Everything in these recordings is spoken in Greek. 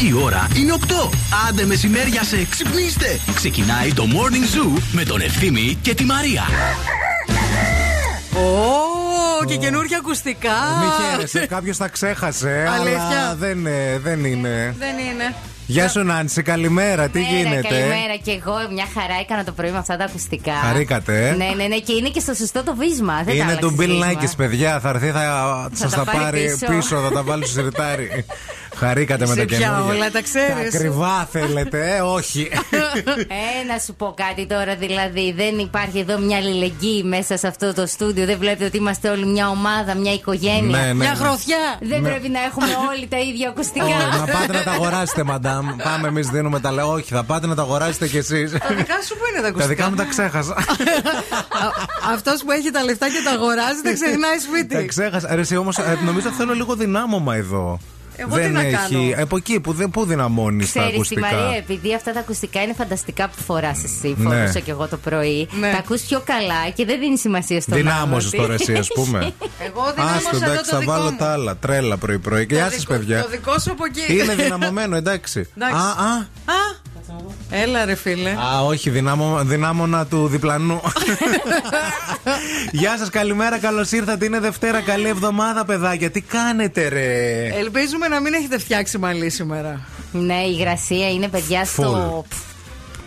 Η ώρα είναι 8. Άντε μεσημέρια σε ξυπνήστε. Ξεκινάει το Morning Zoo με τον Ευθύμη και τη Μαρία. Ω, και καινούργια ακουστικά. Μην χαίρεσαι, κάποιος τα ξέχασε. Αλήθεια. Αλλά δεν, ε, δεν είναι. Δεν είναι. Γεια σου, Νάνση, καλημέρα. Τι Καλημέρα, γίνεται; Καλημέρα και εγώ μια χαρά έκανα το πρωί με αυτά τα ακουστικά. Χαρήκατε, ε; Ναι, ναι, ναι, και είναι και στο σωστό το βίσμα. Δεν Είναι τα του άλλαξες Bill βίσμα. Nikes, παιδιά. Θα έρθει, θα, Θα σας τα τα πάρει πάρει πίσω. πίσω, θα τα βάλει στο σιρτάρι. Χαρήκατε με Σε τα πια καινούργια. όλα, τα ξέρεις. ακριβά θέλετε, ε, όχι. Ε, να σου πω κάτι τώρα, δηλαδή. Δεν υπάρχει εδώ μια αλληλεγγύη μέσα σε αυτό το στούντιο. Δεν βλέπετε ότι είμαστε όλοι μια ομάδα, μια οικογένεια. ναι, ναι. Μια ναι. γροθιά. Δεν Ναι. πρέπει να έχουμε όλοι τα ίδια ακουστικά. Όχι, να πάτε να τα αγοράσετε, μαντάμ. Πάμε, εμείς δίνουμε τα λέω. Όχι, θα πάτε να τα αγοράσετε κι εσείς. Τα δικά σου που είναι τα Τα ακουστικά. δικά μου τα ξέχασα. Αυτός που έχει τα λεφτά και τα αγοράζει δεν ξεχνάει Τα σπίτι. ξέχασα. Ρε, εσύ όμως, ε, νομίζω θέλω λίγο δυνάμωμα εδώ. Εγώ δεν τι να έχει. κάνω; Από εκεί που, δεν- πού δυναμώνεις τα Ξέρεις τη ακουστικά; Μαρία, επειδή αυτά τα ακουστικά είναι φανταστικά που φοράς εσύ, Ναι. φορούσα και εγώ το πρωί. Ναι. Τα ακούς πιο καλά και δεν δίνεις σημασία στο Δυνάμωσες τώρα εσύ, ας πούμε. Εγώ Άστο, δυνάμωσα εδώ εντάξει, το θα δικό βάλω μου. τα άλλα. Τρέλα πρωί-πρωί. Και Γεια Το σα, δικό- παιδιά. Το δικό σου από εκεί. Είναι δυναμωμένο, εντάξει. Εντάξει. Α, α. Α, έλα ρε φίλε. Α, όχι, δυνάμω, δυνάμωνα του διπλανού. Γεια σας, καλημέρα, καλώς ήρθατε. Είναι Δευτέρα, καλή εβδομάδα, παιδάκια. Τι κάνετε, ρε; Ελπίζουμε να μην έχετε φτιάξει μαλλί σήμερα. Ναι, η υγρασία είναι παιδιά στο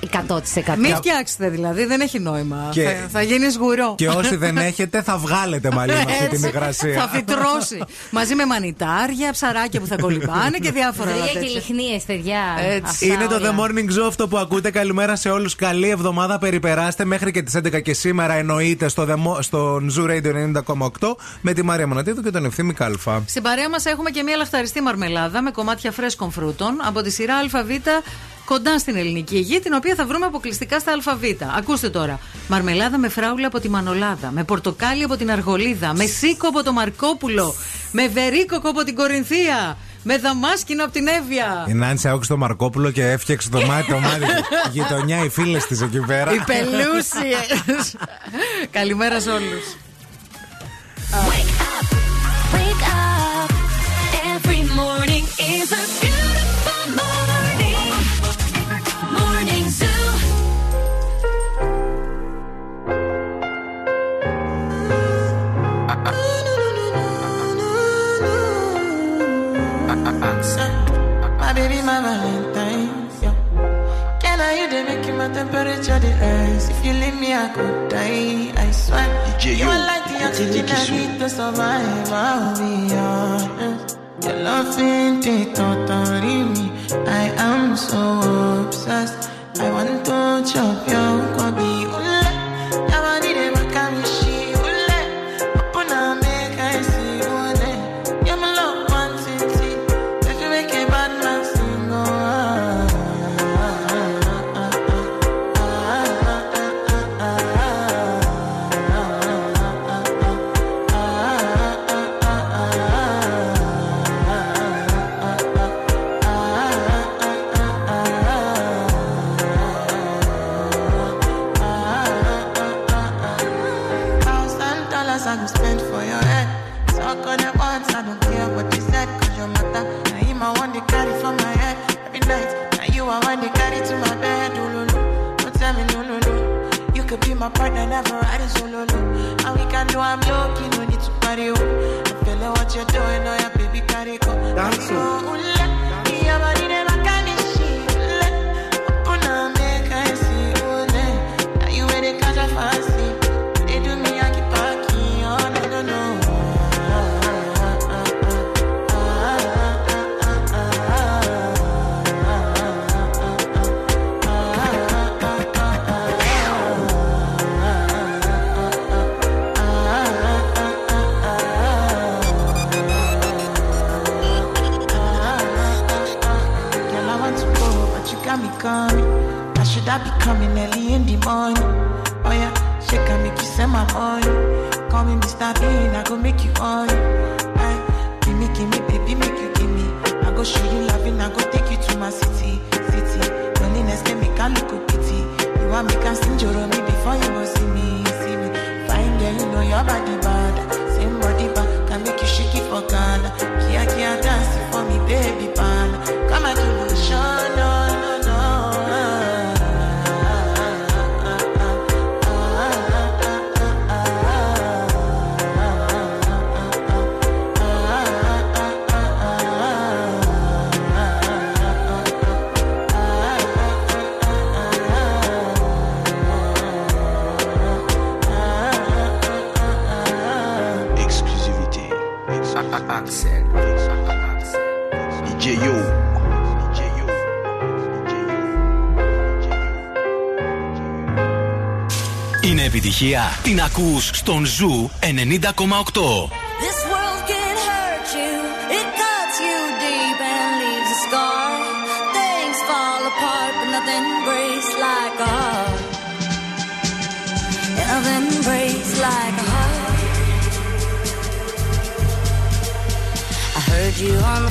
100%. Μην φτιάξετε δηλαδή, δεν έχει νόημα. Και- Θα, θα γίνεις γουρό. Και όσοι δεν έχετε, θα βγάλετε μαλλί με αυτή την Έτσι, υγρασία. Θα φυτρώσει. Μαζί με μανιτάρια, ψαράκια που θα κολυμπάνε και διάφορα άλλα Βρύλια και τέτοια. λιχνίες, παιδιά. Έτσι. Αυτά Είναι το όλα. The Morning Zoo αυτό που ακούτε. Καλημέρα σε όλους. Καλή εβδομάδα. Περιπεράστε μέχρι και τις 11 και σήμερα εννοείται στο, The Mo- στο Zoo Radio 90,8 με τη Μαρία Μονατίδου και τον Ευθύμη Κάλφα. Στην παρέα μας έχουμε και μια λαχταριστή μαρμελάδα με κομμάτια φρέσκων φρούτων από τη σειρά ΑΒ κοντά στην ελληνική γη, την οποία θα βρούμε αποκλειστικά στα ΑΒ. Ακούστε τώρα. Μαρμελάδα με φράουλα από τη Μανολάδα, με πορτοκάλι από την Αργολίδα, με σίκο από το Μαρκόπουλο, με βερίκοκο από την Κορινθία, με δαμάσκινο από την Εύβοια. Η Νάνση άκουσε το Μαρκόπουλο και έφτιαξε το μάτι, το μάτι. Η γειτονιά, οι φίλες της εκεί πέρα. Οι πελούσιες. Καλημέρα σε όλους. Wake up. Every morning is a My. Yeah. Can I you they make my temperature the rise? If you leave me, I could die. I swear. you are like the oxygen I need to survive. I'll be honest. Your love ain't it me. I am so obsessed. I want to chop your kwabi. Ule. Yabani de my partner, never ride solo. No. And we can do I'm low-key, no need to party. Oh. I feel like what you're doing, oh yeah, baby, carry go. Dance. Coming early in the morning? Oh yeah, she can make you send my money. Call me Mr. Bean, I go make you on. Aye, give me, give me, baby, make you give me. I go show you loving, I go take you to my city, city. Loneliness can make I look a pity. You want me can sing your me before you go see me, see me. Fine girl, you know your body bad. Same body bad, can make you shake it for Ghana. Kia, kia, dance for me, baby, επιτυχία. Την ακούς στον Ζου 90,8. This world can hurt you, it cuts you deep and leaves a scar. Things fall apart, but nothing breaks like a heart. Nothing breaks like a heart. I heard you on the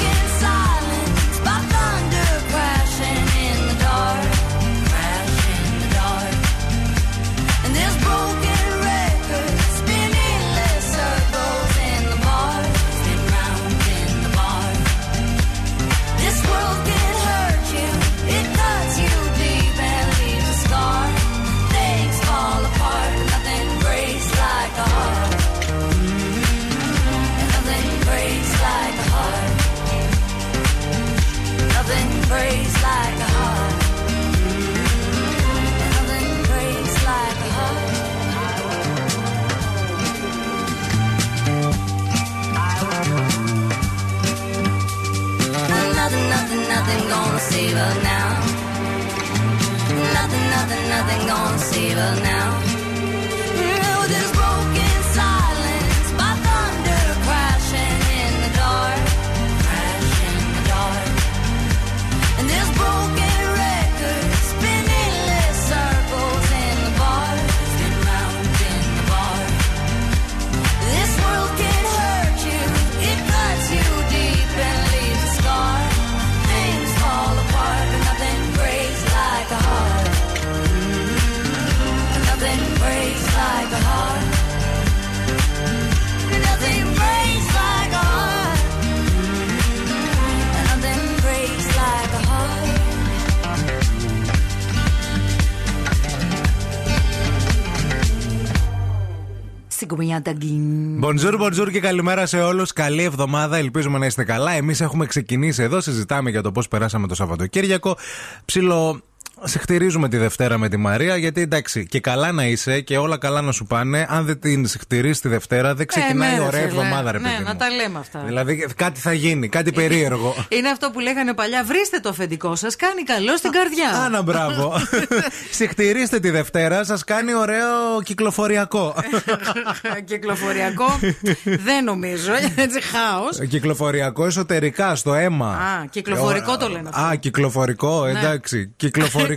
nothing, gonna save us now. Συγκομιάντα γκιν. Μποντζούρ, μποντζούρ και καλημέρα σε όλους. Καλή εβδομάδα. Ελπίζουμε να είστε καλά. Εμείς έχουμε ξεκινήσει εδώ. Συζητάμε για το πώς περάσαμε το Σαββατοκύριακο. Ψιλο. Σε χτυρίζουμε τη Δευτέρα με τη Μαρία, γιατί εντάξει, και καλά να είσαι και όλα καλά να σου πάνε. Αν δεν την χτυρίσει τη Δευτέρα, δεν ξεκινάει ναι, ρε ωραία φίλε. εβδομάδα, ρε Ναι, παιδί. να μου. τα λέμε αυτά. Δηλαδή κάτι θα γίνει, κάτι περίεργο. Είναι αυτό που λέγανε παλιά. Βρίστε το αφεντικό σας, κάνει καλό στην καρδιά. Άνα, μπράβο. Συχτηρίστε τη Δευτέρα, σας κάνει ωραίο κυκλοφοριακό. Κυκλοφοριακό δεν νομίζω. Έτσι χάος. Κυκλοφοριακό εσωτερικά, στο αίμα. Α, κυκλοφορικό το λένε αυτό. Ναι. Α, κυκλοφορικό, εντάξει. Κυκλοφορικό.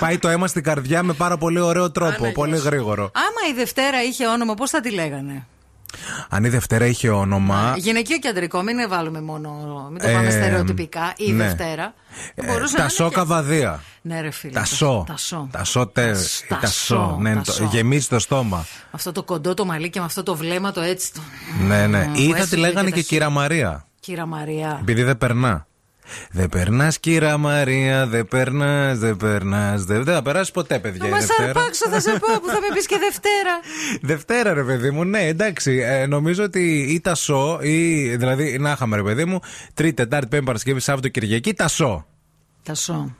Πάει το αίμα στην καρδιά με πάρα πολύ ωραίο τρόπο. Άνα, πολύ γεια σου. γρήγορο. Άμα η Δευτέρα είχε όνομα, πώς θα τη λέγανε; Αν η Δευτέρα είχε όνομα. Γυναικείο και αντρικό, μην βάλουμε μόνο. Μην το Ε, πάμε στερεοτυπικά. Η ναι. Δευτέρα. Θα ε, μπορούσε να τα είναι σο και- καβαδία. Ναι, ρε φίλε. Τα σο. Τα σο. Τα σο τε. Τα Τα σο, σο. Ναι, τα το- σο. γεμίζει το στόμα. Αυτό το κοντό το μαλλί και με αυτό το βλέμμα το έτσι. Το... Ναι, ναι. Μου Ή θα τη έσφυγε λέγανε τα και χείλη. κύρα Μαρία. Κύρα Μαρία. Επειδή δεν περνά. Δεν περνάς, κύρα Μαρία, δεν περνάς, δεν περνάς. Δεν θα περάσεις ποτέ, παιδιά. Μας αρπάξω, θα σε πω που θα με πεις και Δευτέρα. Δευτέρα, ρε παιδί μου, ναι, εντάξει. Ε, νομίζω ότι ή τα σο, ή δηλαδή να είχαμε, ρε παιδί μου, Τρίτη, Τετάρτη, Πέμπτη, Παρασκευή, Σάββατο, Κυριακή, τα σο. Τα σο.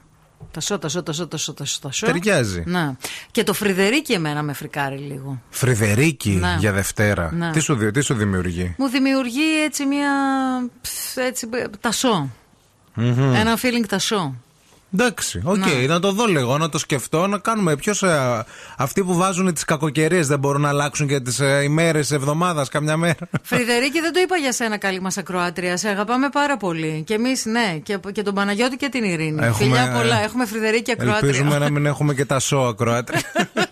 Τα σώ, τα σώ, τα σώ, τα σώ, τα σώ. Ταιριάζει. Να. Και το Φρυδερίκι εμένα με φρικάρει λίγο. Φρυδερίκι να. για Δευτέρα. Να. Τι, σου, τι σου δημιουργεί; Μου δημιουργεί έτσι μια. Έτσι, τα σώ. Mm-hmm. Ένα feeling τα show. Εντάξει, οκ, okay, να. να το δω λίγο, να το σκεφτώ, να κάνουμε. Ποιος. Ε, αυτοί που βάζουν τις κακοκαιρίες δεν μπορούν να αλλάξουν και τις ε, ημέρες εβδομάδας, καμιά μέρα. Φρυδερίκη, δεν το είπα για σένα, καλή μας ακροάτρια. Σε αγαπάμε πάρα πολύ. Και εμείς, ναι, και, και τον Παναγιώτη και την Ειρήνη. Έχουμε, Φιλιά πολλά. Ε, έχουμε Φρυδερίκη ακροάτρια. Ελπίζουμε να μην έχουμε και τα σο ακροάτρια.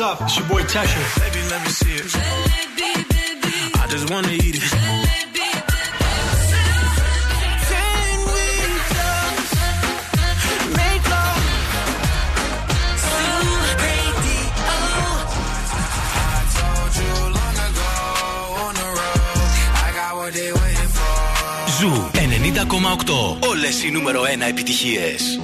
Up? It's your boy Tesha. Baby, let me see it. I just wanna eat it. Ζου 90,8. Όλες οι νούμερο 1 επιτυχίες.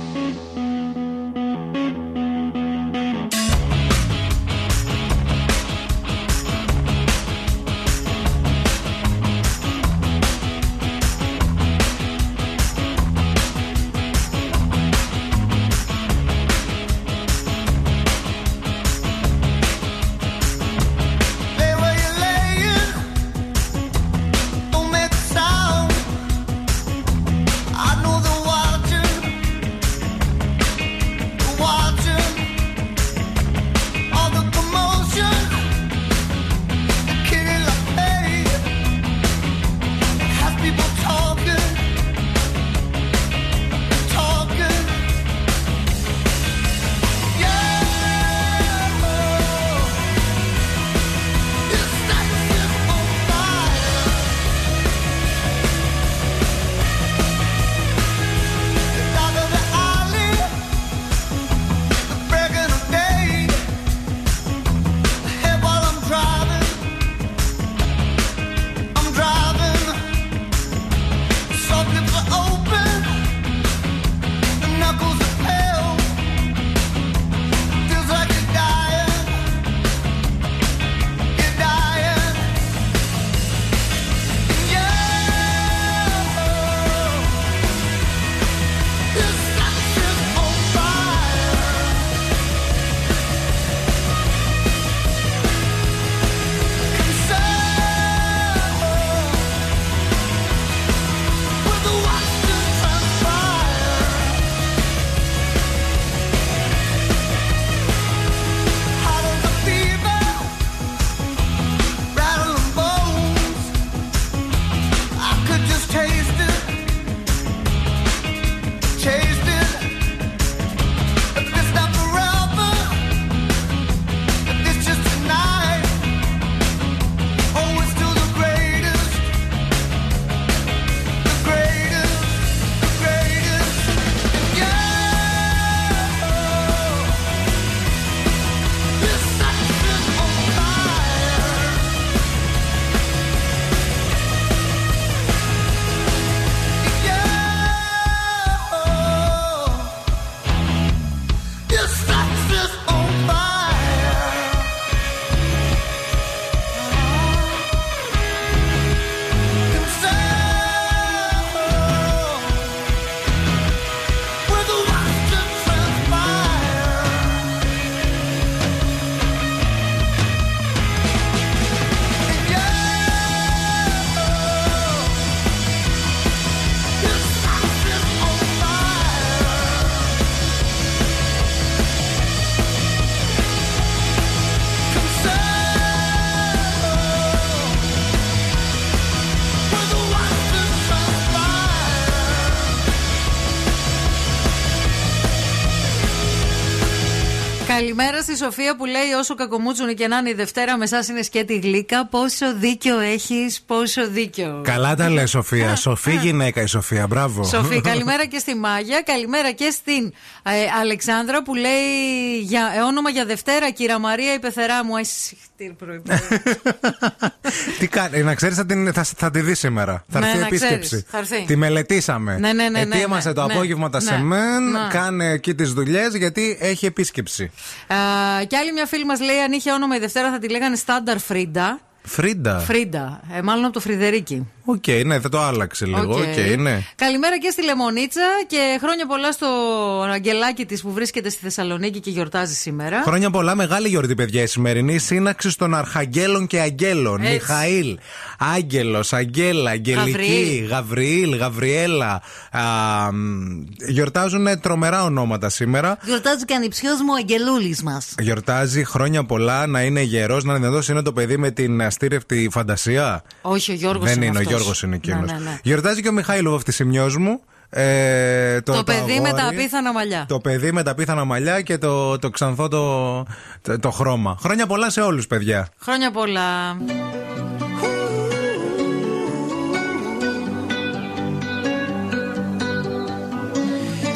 Καλημέρα στη Σοφία που λέει: Όσο κακομούτσουνε και να είναι η Δευτέρα, με εσάς είναι σκέτη γλύκα. Πόσο δίκιο έχεις, πόσο δίκιο. Καλά τα λες, Σοφία. Σοφή γυναίκα η Σοφία, μπράβο. Σοφή, καλημέρα και στη Μάγια. Καλημέρα και στην ε, Αλεξάνδρα που λέει για, ε, όνομα για Δευτέρα, κύρα Μαρία, η πεθερά μου. Αϊσυχτήρ Τι κάνει, να ξέρεις, θα, την- θα, θα τη δει σήμερα. Θα Ναι, έρθει να επίσκεψη. ξέρεις, θα έρθει. Τη μελετήσαμε. Ναι, ναι, ναι, ναι, Ετοίμασε ναι, το ναι, απόγευμα τα ναι, σεμέν, ναι. κάνε εκεί τις δουλειές γιατί έχει επίσκεψη. Α, και άλλη μια φίλη μας λέει: Αν είχε όνομα η Δευτέρα θα τη λέγανε Στάνταρ Φρίντα. Φρίντα. Φρίντα, ε, μάλλον από το Φρυδερίκι. Οκ, ναι, θα το άλλαξε λίγο. OK, OK. ναι. Καλημέρα και στη Λεμονίτσα και χρόνια πολλά στο αγγελάκι της που βρίσκεται στη Θεσσαλονίκη και γιορτάζει σήμερα. Χρόνια πολλά, μεγάλη γιορτή, παιδιά. Η σημερινή σύναξη των Αρχαγγέλων και Αγγέλων. Έτσι. Μιχαήλ, Άγγελος, Αγγέλα, Αγγελική, Γαβριήλ. Γαβριήλ, Γαβριέλα. Α, μ, γιορτάζουν τρομερά ονόματα σήμερα. Γιορτάζει και ανιψιός μου ο Αγγελούλης μας. Γιορτάζει χρόνια πολλά, να είναι γερός, να είναι εδώ. Είναι το παιδί με την αστήρευτη φαντασία. Όχι, ο Γιώργος Δεν είναι. είναι, ο αυτός. Γιώργος είναι εκείνο. Ναι, ναι, ναι. Γιορτάζει και ο Μιχαήλ Βαφτισιμιό μου. Ε, Το, παιδί με τα αγόρι. απίθανα μαλλιά. Το παιδί με τα πίθανα μαλλιά και το, το ξανθό το, το, το χρώμα. Χρόνια πολλά σε όλους, παιδιά. Χρόνια πολλά.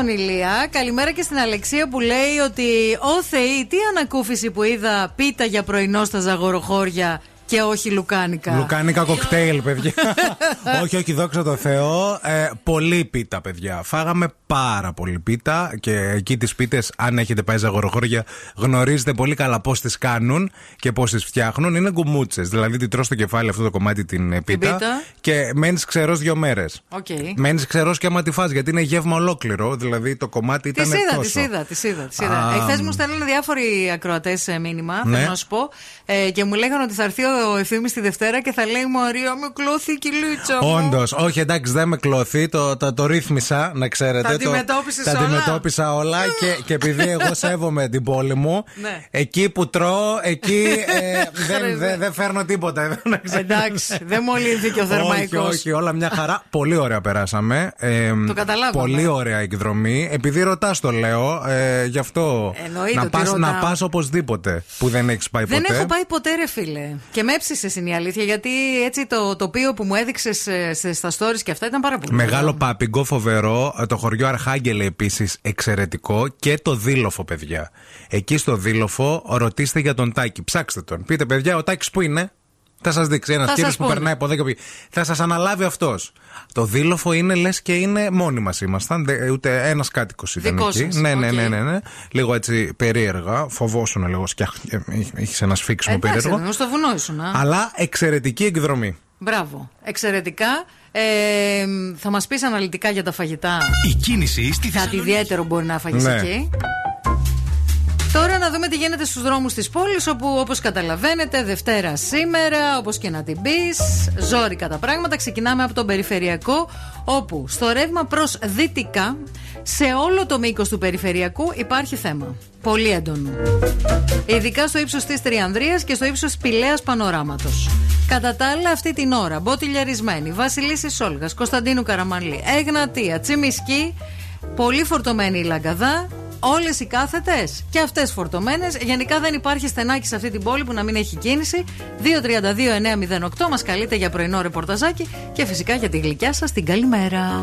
στον Ηλία. Καλημέρα και στην Αλεξία που λέει ότι Ω Θεή, τι ανακούφιση που είδα πίτα για πρωινό στα ζαγοροχώρια και όχι λουκάνικα. Λουκάνικα κοκτέιλ, παιδιά. όχι, όχι, δόξα τω Θεώ. Ε, πολύ πίτα, παιδιά. Φάγαμε πάρα πολύ πίτα και εκεί τις πίτες, αν έχετε πάει ζαγοροχώρια, γνωρίζετε πολύ καλά πώς τις κάνουν και πώς τις φτιάχνουν. Είναι γκουμούτσες. Δηλαδή, τη τρώ στο κεφάλι αυτό το κομμάτι την ε, πίτα, πίτα. και μένεις ξερός δύο μέρες. Οκ. Μένεις ξερός και άμα τη φας γιατί είναι γεύμα ολόκληρο. Δηλαδή, το κομμάτι Της ήταν είδα, τόσο. της είδα, της είδα. Τις είδα. Α, Εχθέ μου στέλνουν διάφοροι ακροατές μήνυμα, Ναι. θέλω να σου πω, ε, και μου λέγανε ότι θα έρθει ο ευθύνη τη Δευτέρα και θα λέει Μαρία, με κλώθη η κυλίτσα μου. Όντως, όχι εντάξει, δεν με κλωθεί, το, το, το ρύθμισα, να ξέρετε. Τα το- αντιμετώπισες τα όλα; αντιμετώπισα όλα και, και επειδή εγώ σέβομαι την πόλη μου, Ναι. εκεί που τρώω, εκεί ε, δεν, Ρε, δεν, δεν φέρνω τίποτα. να ξέρετε. Εντάξει, δεν μολύνθηκε ο όχι, θερμαϊκός. όχι, όλα μια χαρά. Πολύ ωραία περάσαμε. Ε, Το καταλάβαμε. Πολύ ωραία εκδρομή. Επειδή ρωτάς το λέω, ε, γι' αυτό Εννοείται να ότι πας, ρωτάω. να πας οπωσδήποτε που δεν έχεις πάει Δεν ποτέ. έχω πάει ποτέ, ρε φίλε. Και με έψησε είναι η αλήθεια, γιατί έτσι το τοπίο που μου έδειξες στα stories και αυτά ήταν πάρα πολύ. Μεγάλο ωραίο. πάπιγκο, φοβερό. Το χωριό Αρχάγγελε επίσης εξαιρετικό. Και το Δήλοφο, παιδιά. Εκεί στο Δήλοφο ρωτήστε για τον Τάκη. Ψάξτε τον. Πείτε, παιδιά, ο Τάκης που είναι; Θα σας δείξει ένας Θα κύριος σας που πούνε. περνάει από εδώ και από εκεί. Θα σας αναλάβει αυτός. Το Δίλοφο είναι λες και είναι μόνοι μας ήμασταν. δε- Ούτε ένας κάτοικος ήταν Δικό εκεί. σας, Ναι, ναι, οκ. ναι, ναι, ναι. Λίγο έτσι περίεργα. Φοβόσουν λίγο. Έχει ένα σφίξιμο Εντάξει, περίεργο. δεν στο βουνό ήσουν. α. Αλλά εξαιρετική εκδρομή. Μπράβο. Εξαιρετικά. Ε, θα μας πεις αναλυτικά για τα φαγητά. Η κίνηση στη Κάτι Θεσσαλονίκη. ιδιαίτερο μπορεί να φαγείς Ναι. εκεί. Τώρα να δούμε τι γίνεται στους δρόμους της πόλης, όπου όπως καταλαβαίνετε, Δευτέρα σήμερα, όπως και να την πεις, ζόρικα τα πράγματα. Ξεκινάμε από τον περιφερειακό, όπου στο ρεύμα προς δυτικά, σε όλο το μήκος του περιφερειακού υπάρχει θέμα. Πολύ έντονο. Ειδικά στο ύψος της Τριανδρίας και στο ύψος Πηλαίας Πανοράματος. Κατά τα άλλα, αυτή την ώρα, Μπότιλιαρισμένη, Βασιλίσης Σόλγα, Κωνσταντίνου Καραμαλή, Εγνατία, Τσιμισκή, πολύ φορτωμένη η Λαγκαδά, Όλες οι κάθετες και αυτές φορτωμένες. Γενικά δεν υπάρχει στενάκι σε αυτή την πόλη που να μην έχει κίνηση. 232-908 μας καλείτε για πρωινό ρεπορταζάκι και φυσικά για τη γλυκιά σας την καλημέρα.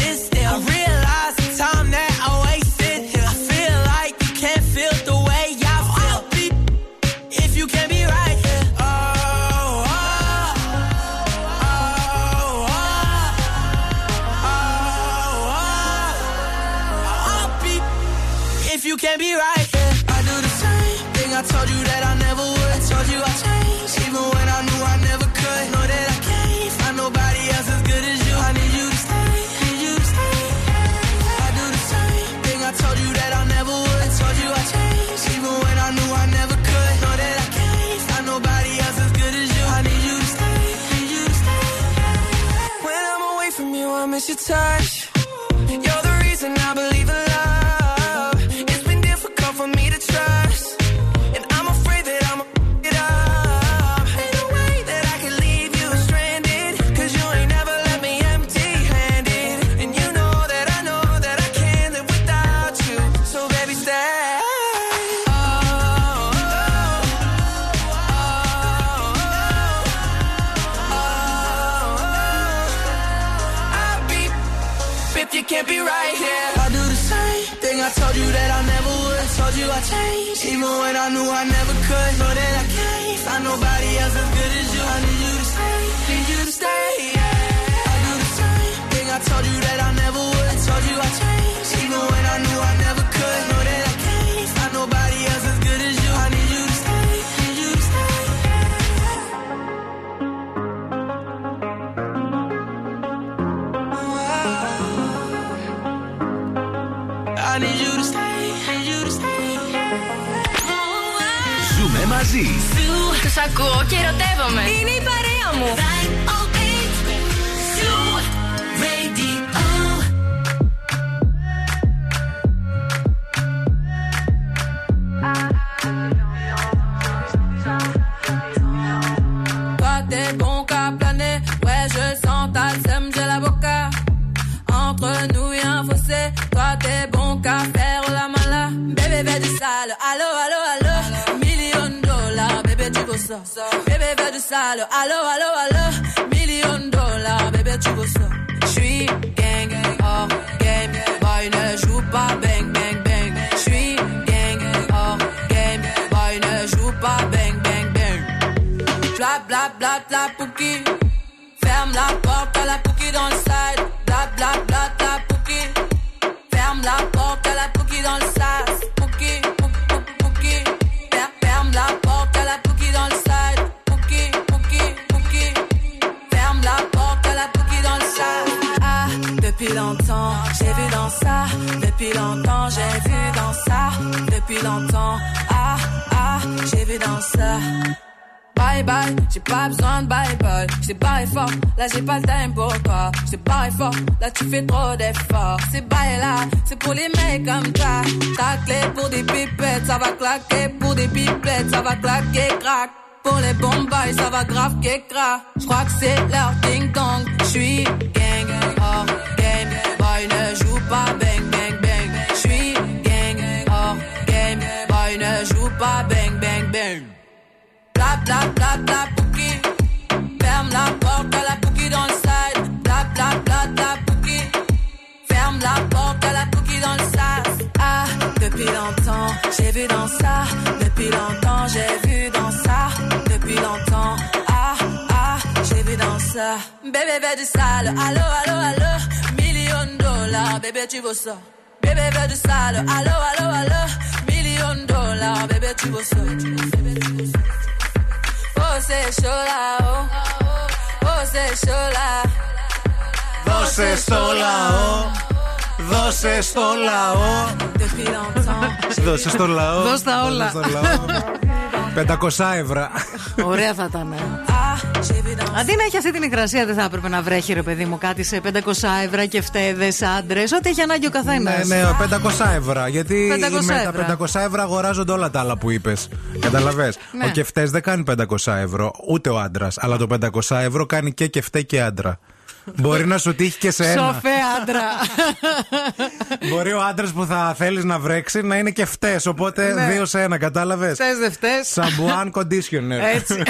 ακούω και ερωτεύομαι. Είναι η παρέα μου. Sale, allo allo allo, million dollars, bébé tu veux ça? J'suis gang, hors game, boy ne joue pas bang bang bang. J'suis gang, hors game, boy ne joue pas bang bang bang. Bla bla bla bla pouki. Ferme la porte à la pouki dans le side. Bla bla Depuis longtemps, j'ai vu dans ça. Depuis longtemps, ah, ah, j'ai vu dans ça. Bye bye, j'ai pas besoin de bye bye. J't'ai barré fort, là j'ai pas le time pour toi. J't'ai barré fort, là tu fais trop d'efforts. C'est bye là, c'est pour les mecs comme toi. Ta clé pour des pipettes, ça va claquer. Pour des pipettes, ça va claquer, crack. Pour les bombes, ça va grave qu'écra. J'crois que c'est leur ding dong. J'suis gang, hors game. Boy ne joue pas bang pas bang bang bang. Bla bla bla bla pouki. Ferme la porte à la pouki dans le side. Bla bla bla bla pouki. Ferme la porte à la pouki dans le sas. Ah, depuis longtemps, j'ai vu dans ça. Depuis longtemps, j'ai vu dans ça. Depuis longtemps, ah, ah, ça. Bébé veut du sale, allo, allo, allo. Million de dollars, bébé tu veux ça. Bébé veut du sale, allo, allo, allo. Million de dollars, bébé tu veux ça. Oh c'est chaud là, oh. Oh c'est chaud là. Δώσε στο λαό. Δώσε στο λαό. Depuis longtemps. Δώσε στο λαό. Δώσ' τα όλα. Δώσε στο λαό. 500 ευρώ. Ωραία θα ήταν. Αντί να έχει αυτή την υγρασία, δεν θα έπρεπε να βρέχει ρε παιδί μου κάτι σε 500 ευρώ και φταίδες, άντρες. Ό,τι έχει ανάγκη ο καθένας. Ναι, ναι, 500 ευρώ. Γιατί 500 με ευρώ. τα 500 ευρώ αγοράζονται όλα τα άλλα που είπες. Καταλαβέ. Ναι. Ο κεφτές δεν κάνει 500 ευρώ, ούτε ο άντρας. Αλλά το 500 ευρώ κάνει και κεφτέ και άντρα. Μπορεί να σου τύχει και σε ένα. Σοφέ άντρα. Μπορεί ο άντρας που θα θέλεις να βρέξει να είναι και φτέ. Οπότε Ναι. δύο σε ένα, κατάλαβες; Θε δεν φταίς. Σαμπουάν conditioner. Έτσι.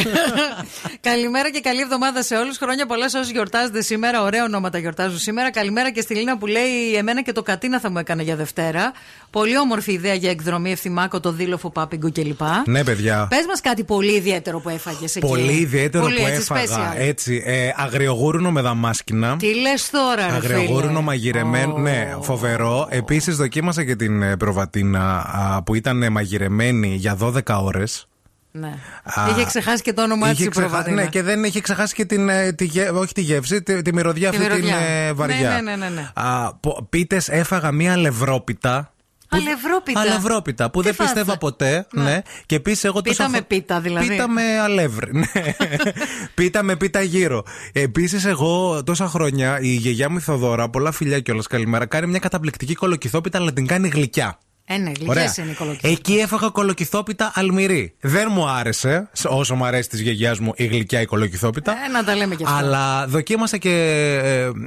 Καλημέρα και καλή εβδομάδα σε όλους. Χρόνια πολλά σε όσου γιορτάζετε σήμερα. Ωραία ονόματα γιορτάζουν σήμερα. Καλημέρα και στη Λίνα που λέει: Εμένα και το κατίνα θα μου έκανε για Δευτέρα. Πολύ όμορφη ιδέα για εκδρομή, ευθυμάκο, το δίλοφο, πάπιγκο κλπ. Ναι, παιδιά. Πες μας κάτι πολύ ιδιαίτερο που έφαγες εκεί. Πολύ ιδιαίτερο Πολύ, που έτσι, έφαγα. special. Έτσι, ε, αγριογούρουνο με δαμάσκηνα. Τι λες τώρα, ρε Αγριογούρνο φίλε; μαγειρεμένο. Ναι, φοβερό. Επίσης, δοκίμασα και την ε, προβατίνα α, που ήταν ε, μαγειρεμένη για 12 ώρες. Ναι. Είχε ξεχάσει και το όνομά της η προβατίνα. Ναι, και δεν είχε ξεχάσει και την. ε, Τη, γε- όχι τη γεύση, τη, τη μυρωδιά Τη αυτή μυρωδιά. την ε, βαριά. Ναι, ναι, ναι, ναι, ναι. Α, Πίτες έφαγα μία λευρόπιτα. Αλευρόπιτα. Αλευρόπιτα που Τι δεν φάστε; πίστευα ποτέ. Ναι. Και επίσης εγώ Πίτα τόσο με φο- πίτα, δηλαδή. Πίτα με αλεύρι. Ναι. πίτα με πίτα γύρω. Επίσης, εγώ τόσα χρόνια η γιαγιά μου η Θοδώρα, πολλά φιλιά κιόλας καλημέρα, κάνει μια καταπληκτική κολοκυθόπιτα, αλλά την κάνει γλυκιά. Ε, ναι, γλυκές είναι οι κολοκυθόπιτες. Εκεί έφαγα κολοκυθόπιτα αλμυρή. Δεν μου άρεσε, σ- όσο μου αρέσει της γιαγιάς μου η γλυκιά η κολοκυθόπιτα. Ε, να τα λέμε κι αυτά. Αλλά δοκίμασα και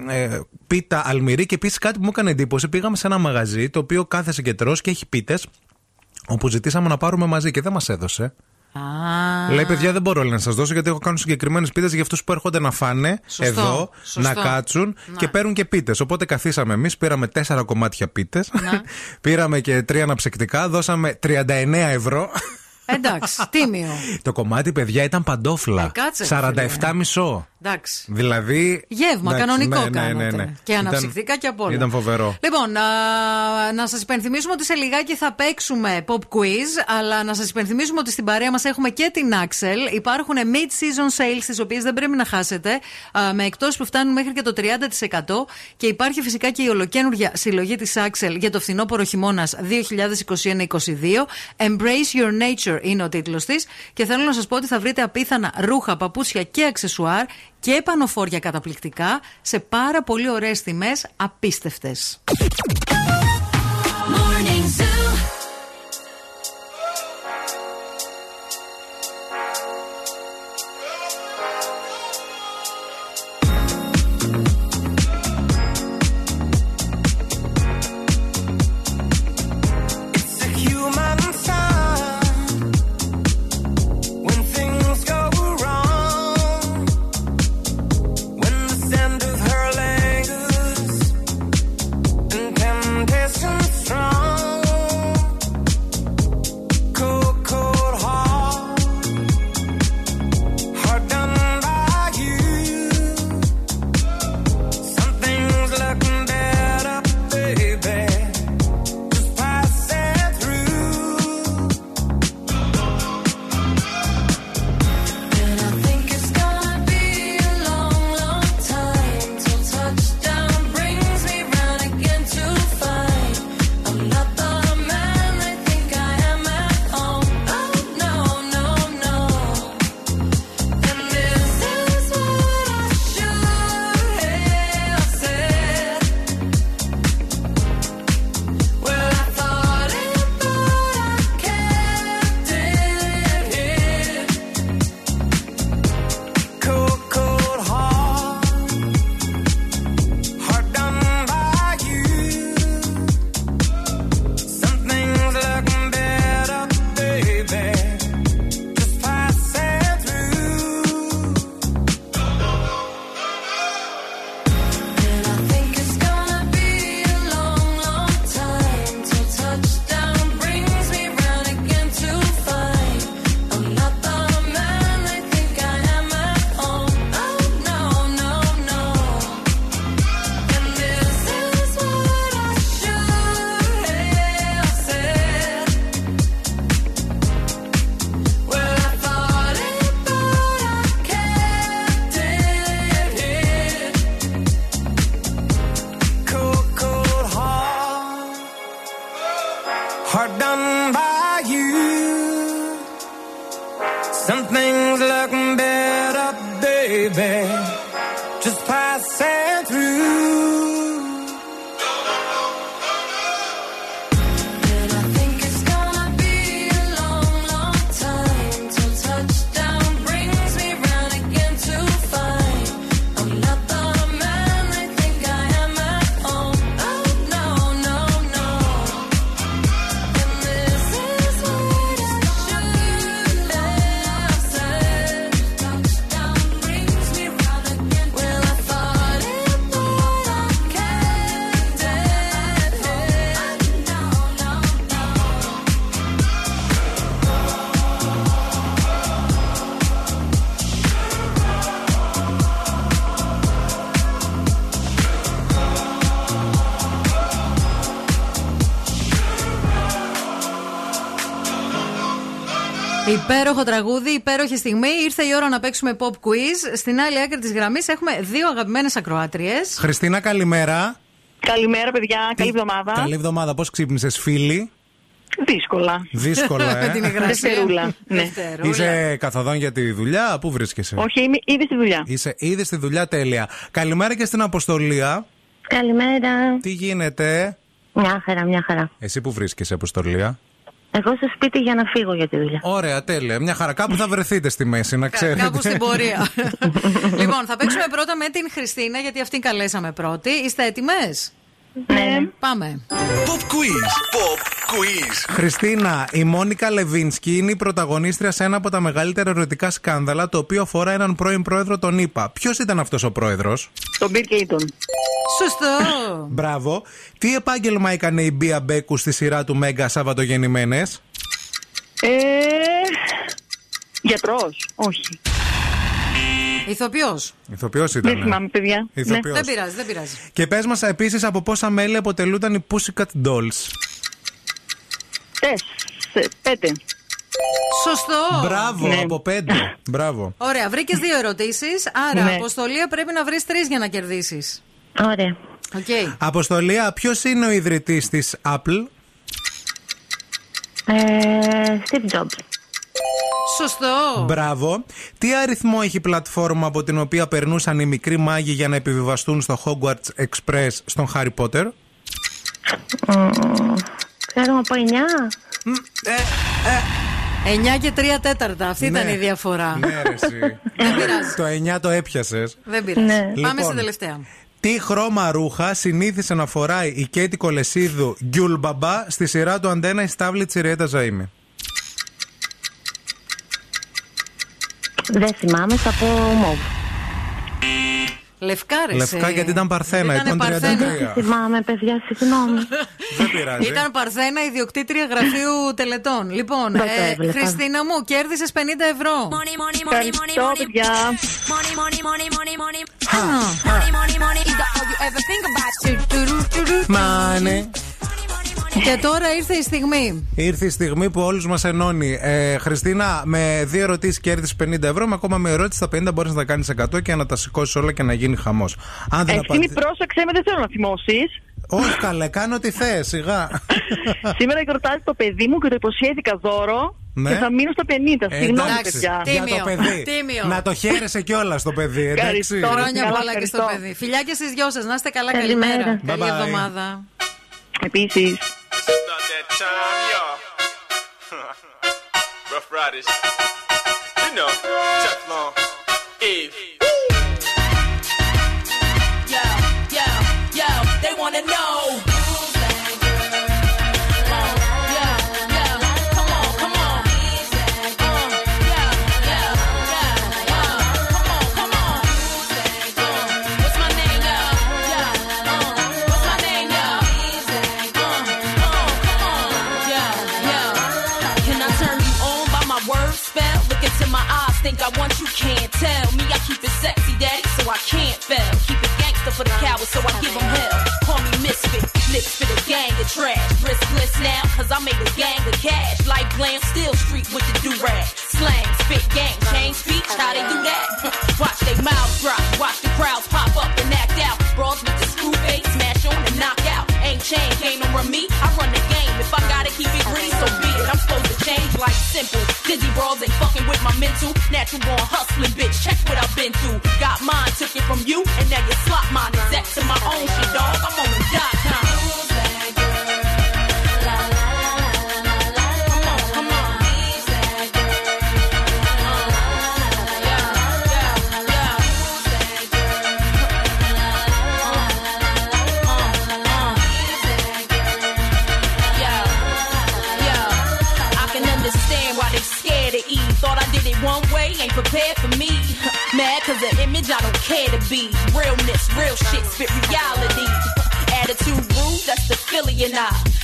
ε, ε, πίτα αλμυρή και επίσης κάτι που μου έκανε εντύπωση. Πήγαμε σε ένα μαγαζί το οποίο κάθεσε και τρως και έχει πίτες. Όπου ζητήσαμε να πάρουμε μαζί και δεν μας έδωσε. Α, Λέει, παιδιά, δεν μπορώ λέει, να σας δώσω γιατί έχω κάνει συγκεκριμένες πίτες για αυτούς που έρχονται να φάνε Σωστό, εδώ, σωστό. να κάτσουν και παίρνουν και πίτες. Οπότε καθίσαμε εμείς, πήραμε τέσσερα κομμάτια πίτες, πήραμε και τρία αναψυκτικά, δώσαμε 39 ευρώ. Εντάξει, τίμιο. Το κομμάτι, παιδιά, ήταν παντόφλα. Ε, κάτσε, ρε 47 μισό. Εντάξει. Δηλαδή. Γεύμα, εντάξει, κανονικό ναι, ναι, κάνατε. ναι, ναι. Και Ήταν- αναψυκτικά και απ' όλα. Ήταν φοβερό. Λοιπόν, α, να σας υπενθυμίσουμε ότι σε λιγάκι θα παίξουμε pop quiz, αλλά να σας υπενθυμίσουμε ότι στην παρέα μας έχουμε και την Axel. Υπάρχουν mid-season sales, τις οποίες δεν πρέπει να χάσετε, α, με εκτός που φτάνουν μέχρι και το 30%. Και υπάρχει φυσικά και η ολοκένουργια συλλογή της Axel για το φθινόπωρο χειμώνας 2021-2022. Embrace Your Nature είναι ο τίτλος της. Και θέλω να σας πω ότι θα βρείτε απίθανα ρούχα, παπούτσια και αξεσουάρ και πανοφόρια καταπληκτικά σε πάρα πολύ ωραίες τιμές, απίστευτες. Morning Zoo. Baby. Just passing Υπέροχο τραγούδι, υπέροχη στιγμή. Ήρθε η ώρα να παίξουμε pop quiz. Στην άλλη άκρη της γραμμής έχουμε δύο αγαπημένες ακροάτριες. Χριστίνα, καλημέρα. Καλημέρα, παιδιά. Καλή εβδομάδα. Καλή εβδομάδα. Πώς ξύπνησες, φίλη; Δύσκολα. Δύσκολα, ε. Με την υγρασία. Δευτερούλα. Ναι. Δευτερούλα. Είσαι καθοδόν για τη δουλειά, πού βρίσκεσαι; Όχι, είμαι ήδη στη δουλειά. Είσαι ήδη στη δουλειά, τέλεια. Καλημέρα και στην Αποστολία. Καλημέρα. Τι γίνεται, Μια χαρά, μια χαρά. εσύ που βρίσκεσαι, Αποστολία. Εγώ στο σπίτι για να φύγω για τη δουλειά. Ωραία, τέλεια. Μια χαρά. Κάπου θα βρεθείτε στη μέση, να ξέρετε. Κάπου στην πορεία. λοιπόν, θα παίξουμε πρώτα με την Χριστίνα, γιατί αυτήν καλέσαμε πρώτη. Είστε έτοιμες; Ναι. Πάμε. Pop quiz. Pop quiz. Χριστίνα, η Μόνικα Λεβίνσκι είναι η πρωταγωνίστρια σε ένα από τα μεγαλύτερα ερωτικά σκάνδαλα, το οποίο αφορά έναν πρώην πρόεδρο των ΗΠΑ. Ποιος ήταν αυτός ο πρόεδρος, Τον Bill Clinton. Σωστό. Μπράβο. Τι επάγγελμα έκανε η Μπία Μπέκου στη σειρά του Μέγκα Σαββατογεννημένες; Ε, γιατρός. Όχι. Ηθοποιός. Ηθοποιός ήταν. Δεν θυμάμαι, παιδιά. Ηθοποιός. Δεν πειράζει, δεν πειράζει. Και πες μας επίσης από πόσα μέλη αποτελούνταν οι Pussycat Dolls. Τέσσερις. Πέντε. Σωστό. Μπράβο, Ναι. από πέντε. Μπράβο. Ωραία, βρήκες δύο ερωτήσεις. Άρα, Ναι. αποστολία πρέπει να βρεις τρεις για να κερδίσεις. Ωραία. Οκ. Αποστολία, ποιος είναι ο ιδρυτής της Apple; Ε, Steve Jobs. Σωστό. Μπράβο. Τι αριθμό έχει η πλατφόρμα από την οποία περνούσαν οι μικροί μάγοι για να επιβιβαστούν στο Hogwarts Express στον Harry Potter; Μ, Ξέρω από 9. 9 και 3 τέταρτα. Αυτή Ναι. ήταν η διαφορά. Ναι, ρε, εσύ. Δεν πειράζει. Το 9 το έπιασες. Δεν πειράζει. Ναι. Πάμε Λοιπόν. στην τελευταία. Τι χρώμα ρούχα συνήθισε να φοράει η Κέτη Κολεσίδου Γκιουλ Μπαμπά στη σειρά του Αντένα η Στάβλη Τσιρέτα Ζαΐμι. Δεν θυμάμαι, θα πω μοβ. Λευκά, ρε. Λευκά σε. γιατί ήταν Παρθένα, Ήτανε ήταν Παρθένα. 33. Θυμάμαι, παιδιά, συγγνώμη. Δεν πειράζει. Ήταν Παρθένα, ιδιοκτήτρια γραφείου τελετών. Λοιπόν, Δεν το ε, έβλεπα. Χριστίνα μου, κέρδισες 50 ευρώ. Ευχαριστώ, παιδιά. Μάνε. Και τώρα ήρθε η στιγμή. Ήρθε η στιγμή που όλους μας ενώνει. Ε, Χριστίνα, με δύο ερωτήσεις κέρδισε 50 ευρώ. Με ακόμα με ερώτηση στα 50 μπορείς να τα κάνεις 100 και να τα σηκώσεις όλα και να γίνει χαμός. Αν δεν Ευθύμη, απαντήσει. πρόσεξε με, δεν θέλω να θυμώσεις. Όχι καλέ, κάνω ό,τι θες, σιγά. Σήμερα γιορτάζει το παιδί μου και το υποσχέθηκα δώρο Ναι. και θα μείνω στα 50. Ε, Συγγνώμη, εντάξει, παιδιά. για το Τίμιο, παιδί. τίμιο. Να το χαίρεσαι κιόλας το παιδί, εντάξει. Ευχαριστώ. Χρόνια Καλά, πολλά και στο ευχαριστώ. παιδί. Φιλιά και στις δυο σας. Να είστε καλά, Καλημέρα. καλημέρα. Bye Καλή bye. εβδομάδα. Peace. Rough Riders. You know, Teflon, Eve. For the cowards, so I give them hell. Call me misfit, lips for the gang of trash. Riskless now, cause I made a gang of cash. Like glam, still street with the do-rag. Slang, spit, gang, change speech, how they do that? Watch they mouths drop, with my mental. Natural born hustling, bitch. Check what I've been through. Got mine, took it from you, and now you slot mine. Exact to my own shit, dog. I'm on the dot care to be. Realness, real shit, spit reality. Attitude rude, that's the Philly and I.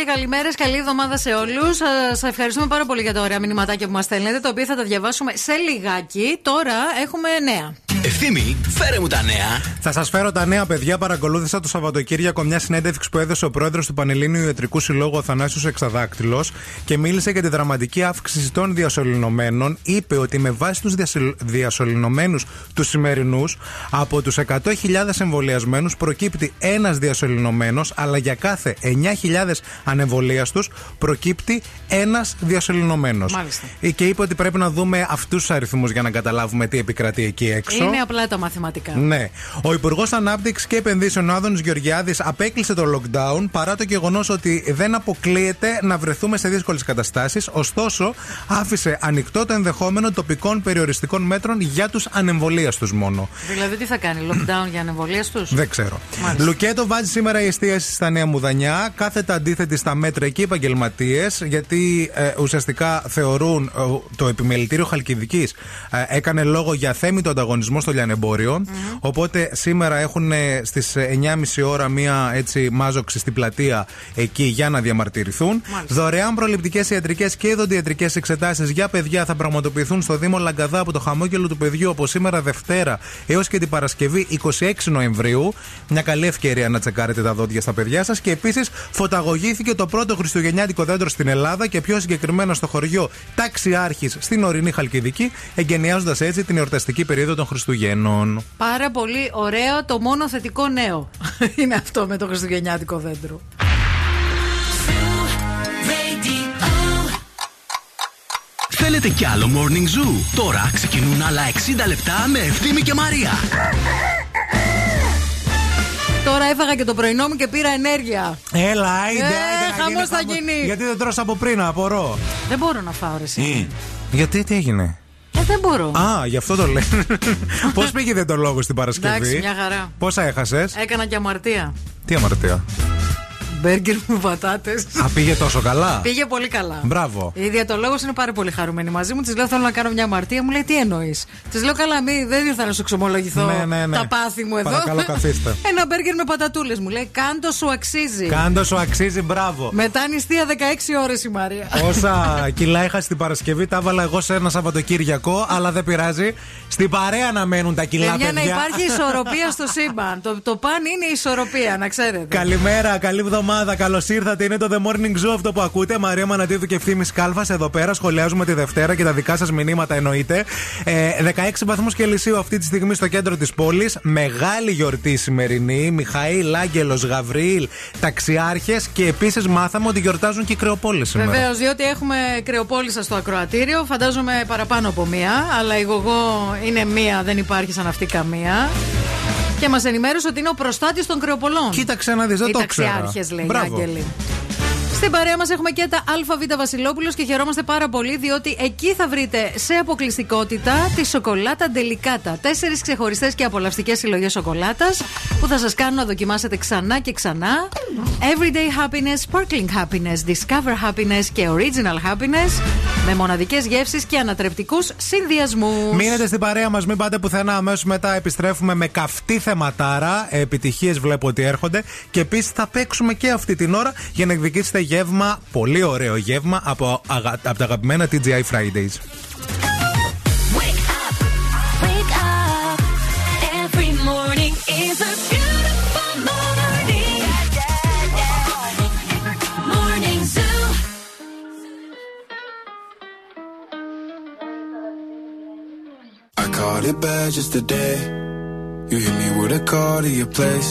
Και καλημέρες. Καλή εβδομάδα σε όλους. Σα ευχαριστούμε πάρα πολύ για τα ωραία μηνυματάκια που μας στέλνετε, τα οποία θα τα διαβάσουμε σε λιγάκι. Τώρα έχουμε νέα. Ευθύμη, φέρε μου τα νέα. Θα σας φέρω τα νέα παιδιά. Παρακολούθησα το Σαββατοκύριακο μια συνέντευξη που έδωσε ο πρόεδρος του Πανελλήνιου Ιατρικού Συλλόγου Αθανάσιος Εξαδάκτυλος και μίλησε για τη δραματική αύξηση των διασωληνωμένων. Είπε ότι με βάση τους διασωληνωμένους τους σημερινούς, από τους 100.000 εμβολιασμένους προκύπτει ένας διασωληνωμένος, αλλά για κάθε 9.000 ανεμβολίαστου προκύπτει ένας διασωληνωμένος. Μάλιστα. Και είπε ότι πρέπει να δούμε αυτούς τους αριθμούς για να καταλάβουμε τι επικρατεί εκεί έξω. Είναι απλά τα μαθηματικά. Ναι. Ο Υπουργός Ανάπτυξης και Επενδύσεων Άδωνης Γεωργιάδης απέκλεισε το lockdown παρά το γεγονός ότι δεν αποκλείεται να βρεθούμε σε δύσκολε καταστάσεις. Ωστόσο, άφησε ανοιχτό το ενδεχόμενο τοπικών περιοριστικών μέτρων για τους ανεμβολίαστου μόνο. Δηλαδή, τι θα κάνει, lockdown για ανεμβολίες τους; Δεν ξέρω. Μάλιστα. Λουκέτο βάζει σήμερα η εστίαση στα Νέα Μουδανιά. Κάθετα αντίθετη στα μέτρα εκεί επαγγελματίες, γιατί ε, ουσιαστικά θεωρούν ε, το επιμελητήριο Χαλκιδικής έκανε λόγο για θέμητο ανταγωνισμό στο λιανεμπόριο. Οπότε σήμερα έχουν στις 9.30 ώρα μία έτσι μάζοξη στην πλατεία εκεί για να διαμαρτυρηθούν. Δωρεάν προληπτικέ ιατρικές και δοντιατρικέ εξετάσεις για παιδιά θα πραγματοποιηθούν στο Δήμο Λαγκαδά από το χαμόγελο του παιδιού από σήμερα Δευτέρα έως και την Παρασκευή 26 Νοεμβρίου. Μια καλή ευκαιρία να τσεκάρετε τα δόντια στα παιδιά σας. Και επίσης φωταγωγήθηκε το πρώτο Χριστουγεννιάτικο δέντρο στην Ελλάδα και πιο συγκεκριμένα στο χωριό Ταξιάρχης στην ορεινή Χαλκιδική, εγκαινιάζοντας έτσι την εορταστική περίοδο των Χριστουγέννων. Πάρα πολύ ωραίο. Το μόνο θετικό νέο είναι αυτό με το Χριστουγεννιάτικο δέντρο. Θέλετε κι άλλο Morning Zoo; Τώρα ξεκινούν άλλα 60 λεπτά με Ευθύμη και Μαρία. Τώρα έφαγα και το πρωινό μου και πήρα ενέργεια. Έλα, άιντε, Ε, άιντε, να χαμός γίνει θα γίνει. Γιατί δεν τρως από πριν, απορώ. Δεν μπορώ να φάω ρε εσύ. Γιατί, τι έγινε; Ε, δεν μπορώ. Α, γι' αυτό το λέει. Πώς πήγε το λόγο στην Παρασκευή; Εντάξει, μια χαρά. Πόσα έχασες; Έκανα και αμαρτία. Τι αμαρτία; Μπέργκερ με πατάτες. Α, πήγε τόσο καλά; Πήγε πολύ καλά. Μπράβο. Η διατολόγο είναι πάρα πολύ χαρούμενη μαζί μου. Της λέω: Θέλω να κάνω μια αμαρτία. Μου λέει: Τι εννοείς; Της λέω: Καλά, μη, δεν ήρθα να σου εξομολογηθώ Ναι, ναι, ναι. τα πάθη μου εδώ. Παρακαλώ, καθίστε. Ένα μπέργκερ με πατατούλες μου λέει: Κάντος σου αξίζει. Κάντος σου αξίζει, μπράβο. Μετά νηστεία 16 ώρες η Μαρία. Όσα κιλά είχα στην Παρασκευή, τα έβαλα εγώ σε ένα Σαββατοκύριακο, αλλά δεν πειράζει. Στην παρέα να μένουν τα κιλά, Παιδιά, παιδιά. να υπάρχει ισορροπία στο σύμπαν. Το, το παν είναι η ισορροπία, να ξέρετε. Καλημέρα, καλή εβδομάδα. Καλώς ήρθατε. Είναι το The Morning Zoo αυτό που ακούτε. Μαρία Μανατίδου και ευθύνη Κάλφας εδώ πέρα. Σχολιάζουμε τη Δευτέρα και τα δικά σας μηνύματα εννοείται. Ε, 16 βαθμούς Κελσίου αυτή τη στιγμή στο κέντρο της πόλης. Μεγάλη γιορτή σημερινή. Μιχαήλ, Άγγελος, Γαβρίλ, ταξιάρχες και επίσης μάθαμε ότι γιορτάζουν και οι κρεοπόλεις σήμερα. Βεβαίως, διότι έχουμε κρεοπόλησα στο ακροατήριο. Φαντάζομαι παραπάνω από μία. Αλλά η γογό είναι μία, δεν υπάρχει σαν αυτή καμία. Και μας ενημέρωσε ότι είναι ο προστάτης των κρεοπολών. Κοίταξε να δεις, δεν Οι το ξέρω. ταξιάρχε, λέει Μπράβο. Οι Άγγελοι. Στην παρέα μας έχουμε και τα ΑΒ Βασιλόπουλος και χαιρόμαστε πάρα πολύ διότι εκεί θα βρείτε σε αποκλειστικότητα τη σοκολάτα Ντελικάτα. Τέσσερις ξεχωριστές και απολαυστικές συλλογές σοκολάτας που θα σας κάνουν να δοκιμάσετε ξανά και ξανά. Everyday happiness, sparkling happiness, discover happiness και original happiness με μοναδικές γεύσεις και ανατρεπτικούς συνδυασμούς. Μείνετε στην παρέα μας, μην πάτε πουθενά. Αμέσως μετά επιστρέφουμε με καυτή θεματάρα. Επιτυχίες βλέπω ότι έρχονται. Και επίσης θα παίξουμε και αυτή την ώρα για να εκδικήσετε γεύμα, πολύ ωραίο γεύμα από, αγα- από τα αγαπημένα TGI Fridays. Wake up. Every morning is a beautiful morning. Morning Zoo. I caught it bad just today. You hit me with a call to your place.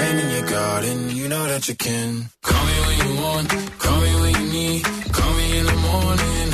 Rain in your garden, you know that you can. Call me when you want, call me when you need. Call me in the morning,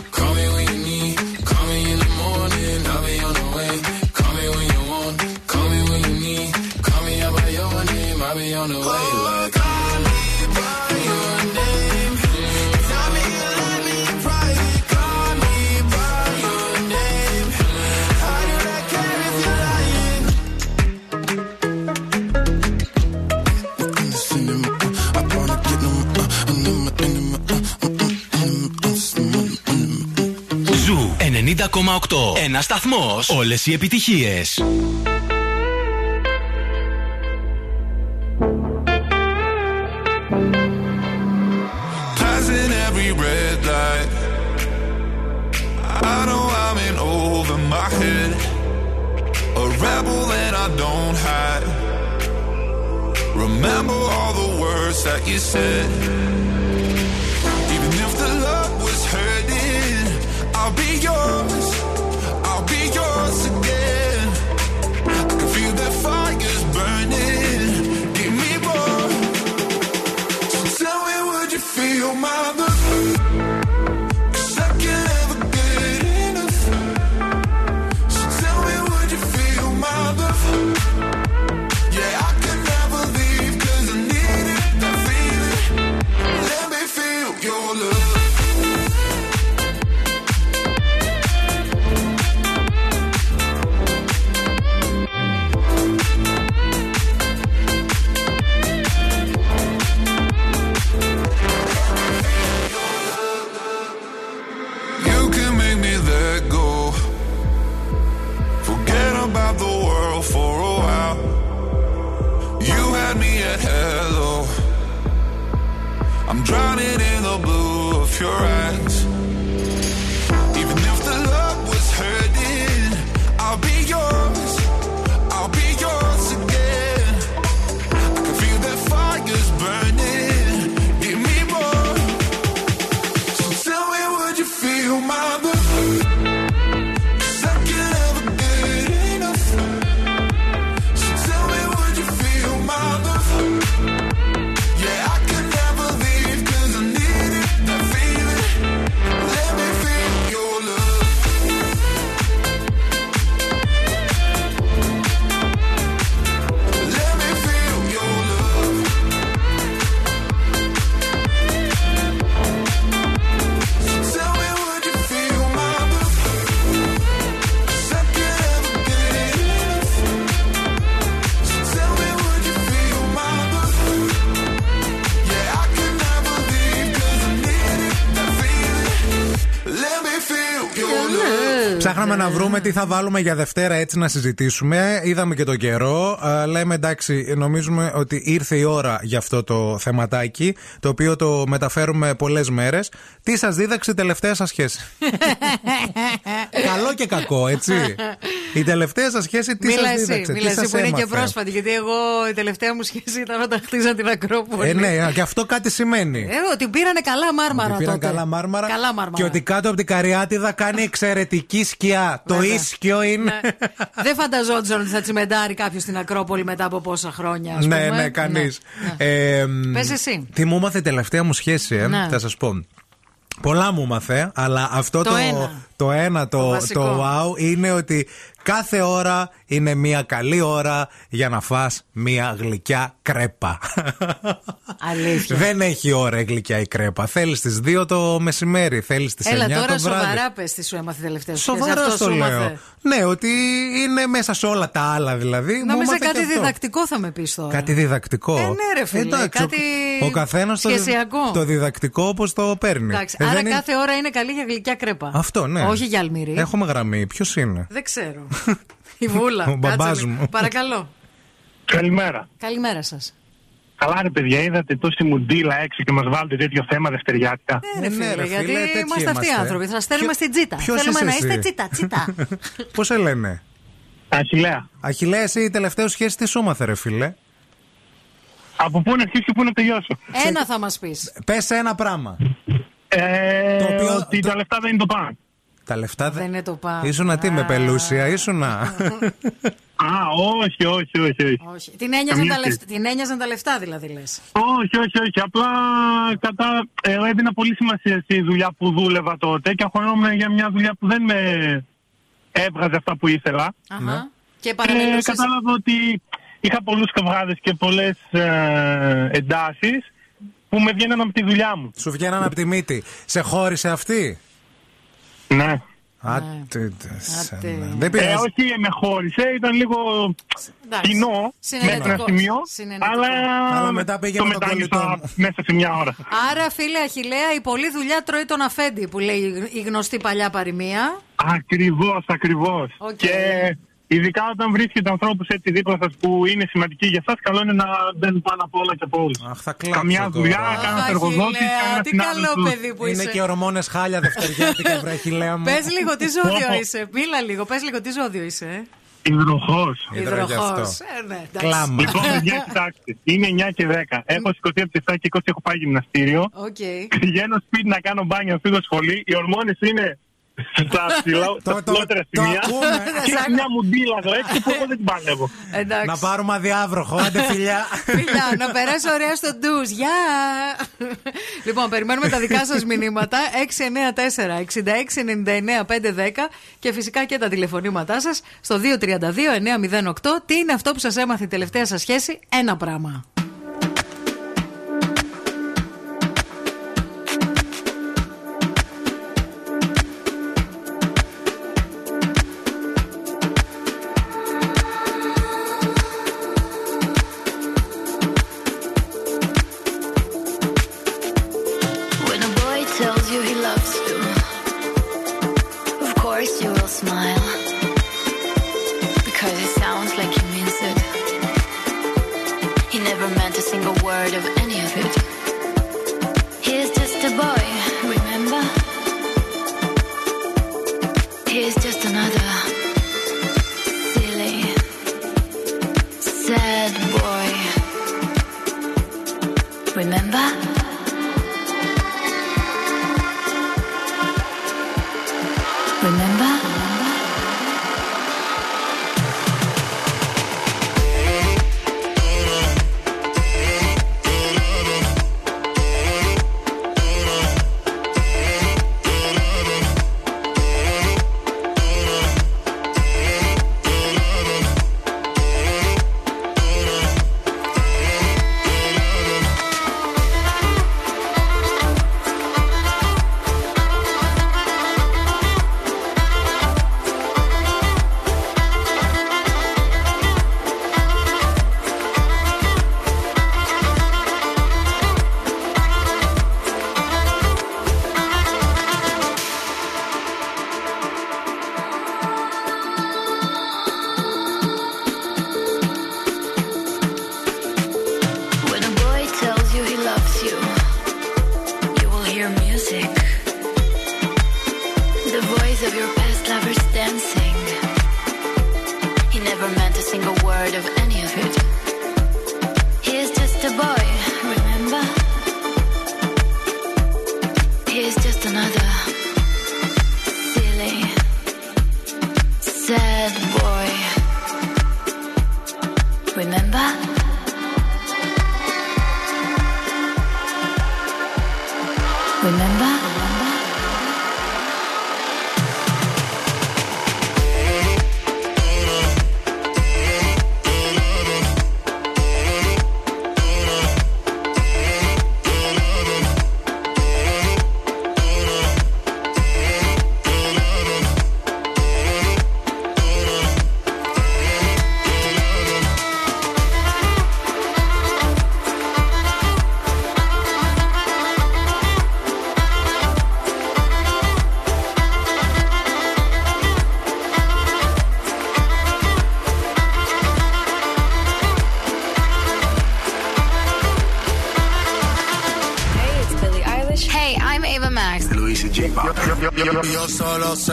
90,8. Ένα σταθμό. Όλε οι επιτυχίε. Passing every red light. I know I'm in over my head. A rebel and I don't hide. Remember all the words that you said. Ψάχναμε να βρούμε τι θα βάλουμε για Δευτέρα έτσι να συζητήσουμε. Είδαμε και τον καιρό. Α, λέμε εντάξει, νομίζουμε ότι ήρθε η ώρα για αυτό το θεματάκι, το οποίο το μεταφέρουμε πολλές μέρες. Τι σας δίδαξε η τελευταία σας σχέση; Καλό και κακό, έτσι. Η τελευταία σας σχέση τι Μίλα σας εσύ, δίδαξε, μίλα τι εσύ σας που είναι και έμαθε; πρόσφατη. Γιατί εγώ η τελευταία μου σχέση ήταν όταν χτίζαν την Ακρόπολη. Ε, ναι, και αυτό κάτι σημαίνει. Ε, ότι πήρανε καλά μάρμαρα Ότι πήραν τότε. καλά μάρμαρα, Καλά μάρμαρα. και ότι κάτω από την Καριάτιδα κάνει εξαιρετική σκιά. Το Βέβαια. ίσκιο είναι. Δεν φανταζόντουσαν ότι θα τσιμεντάρει κάποιος στην Ακρόπολη μετά από πόσα χρόνια. Ας ναι, πούμε. ναι, κανείς. Ναι. Πες εσύ. Τι μου έμαθε η τελευταία μου σχέση, ε, Ναι. θα σας πω. Πολλά μου έμαθε, αλλά αυτό Το το, ένα. Το ένα, το, Το το, βασικό. wow, είναι ότι κάθε ώρα είναι μια καλή ώρα για να φας μια γλυκιά κρέπα. Αλήθεια. Δεν έχει ώρα η γλυκιά η κρέπα. Θέλεις στι 2 το μεσημέρι, θέλεις στι 9 Έλα το τώρα βράδυ. σοβαρά πες τι σου έμαθε τελευταία σου σχέση. Σοβαρά Αυτό στο σου λέω. έμαθε. Ναι, ότι είναι μέσα σε όλα τα άλλα δηλαδή. Μου Νόμιζα έμαθε κάτι και αυτό. διδακτικό θα με πεις τώρα. Κάτι διδακτικό. Ε, ναι, ρε φίλε, Εντάξει, κάτι ο, ο καθένας το, σχεσιακό. το διδακτικό όπως το παίρνει. Εντάξει, Ε, άρα δεν είναι- κάθε ώρα είναι καλή για γλυκιά κρέπα. Αυτό, ναι. Όχι για αλμυρί. Έχουμε γραμμή. Ποιος είναι; Δεν ξέρω. Η βούλα. Ο μπαμπάς Κάτσε με. μου. Παρακαλώ. Καλημέρα. Καλημέρα σας. Καλά, ρε παιδιά, είδατε τόση μουντίλα έξω και μας βάλετε τέτοιο θέμα δευτεριάτικα. Ναι, ρε φίλε, γιατί είμαστε αυτοί οι άνθρωποι. Θα στέλνουμε στην τσίτα. ποιος Θέλουμε είσαι να εσύ; είστε τσίτα, τσίτα. Πώς σε λένε; Αχιλέα. Αχιλέα, εσύ η τελευταία σου σχέση τι σου έμαθε, ρε φίλε; Από πού να αρχίσω και πού να τελειώσω; Ένα θα μας πεις. Πες ένα πράγμα. Ε, Το οποίο- ότι τα λεφτά δεν είναι το πάνω. Τα λεφτά Δεν είναι το πάνω. Ήσουνα τι με πελούσια, ήσουνα. Α, όχι, όχι, όχι. όχι. Όχι. Την ένοιαζαν Καμία τα, σχέση. λεφτά, την ένοιαζαν τα λεφτά, δηλαδή λες. Όχι, όχι, όχι. Απλά κατά, ε, έδινα πολύ σημασία στη δουλειά που δούλευα τότε και αγχωνόμουν για μια δουλειά που δεν με έβγαζε αυτά που ήθελα. Ναι. Και Και παραμελούσε. κατάλαβα ότι είχα πολλούς καυγάδε και πολλές ε, εντάσεις που με βγαίναν από τη δουλειά μου. Σου βγαίναν από τη μύτη. Σε χώρισε αυτή; Ναι. Άτε, σένα. Άτε. Δεν Ε, πειράζει. όχι, με χώρισε, ήταν λίγο Εντάξει. κοινό μέχρι ένα Συναινετικό. σημείο, Συναινετικό. αλλά, Αλλά μετά πήγε το με τον μετάνιωσα κολλητό μου. μέσα σε μια ώρα. Άρα, φίλε Αχιλλέα, η πολλή δουλειά τρώει τον αφέντη που λέει η γνωστή παλιά παροιμία. Ακριβώς, ακριβώς. Οκ. Και ειδικά όταν βρίσκετε ανθρώπους έτσι δίπλα σας που είναι σημαντικοί για σας, καλό είναι να μπαίνουν πάνω απ' όλα και από όλους. Αχ, θα Καμιά τώρα. δουλειά, κανένα εργοδότη, Αχιλλέα, κανένα τι καλό παιδί που Είναι είσαι. και ορμόνες χάλια δευτεριάτικα, βρε Αχιλλέα μου. Πες λίγο τι ζώδιο είσαι. Μίλα λίγο, πες λίγο τι ζώδιο είσαι. ε. Υδροχόος. Ήδρα κι αυτό. Υδροχόος. Ε, ναι, εντάξει. Κλάμα. Λοιπόν, παιδιά, κοιτάξτε. Είναι 9 και 10. Έχω σηκωθεί από τις 7 και 20 έχω πάει γυμναστήριο. Οκ. Πηγαίνω σπίτι να κάνω μπάνιο, να φύγω σχολή. Οι ορμόνες είναι στα ψηλά- στα Το- το- ψηλότερα το σημεία. ακούμε. Και έχει μια μουντίλα εδώ έξω που εγώ δεν την παλεύω. Εντάξει. Να πάρουμε αδιάβροχο, άντε φιλιά. Φιλιά, να περάσει ωραία στο ντουζ. Γεια! λοιπόν, περιμένουμε τα δικά σας μηνύματα. 694-6699-510 και φυσικά και τα τηλεφωνήματά σας στο 232-908. Τι είναι αυτό που σας έμαθε η τελευταία σας σχέση, ένα πράγμα. Smile. Because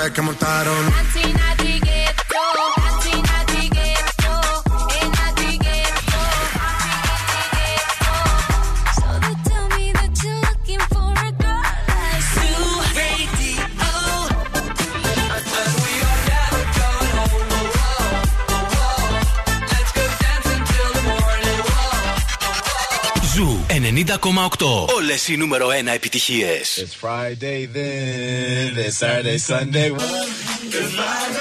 vez que montaron. Ζου 90,8 Όλες οι νούμερο 1 επιτυχίες. It's Friday then, it's Saturday, Sunday. It's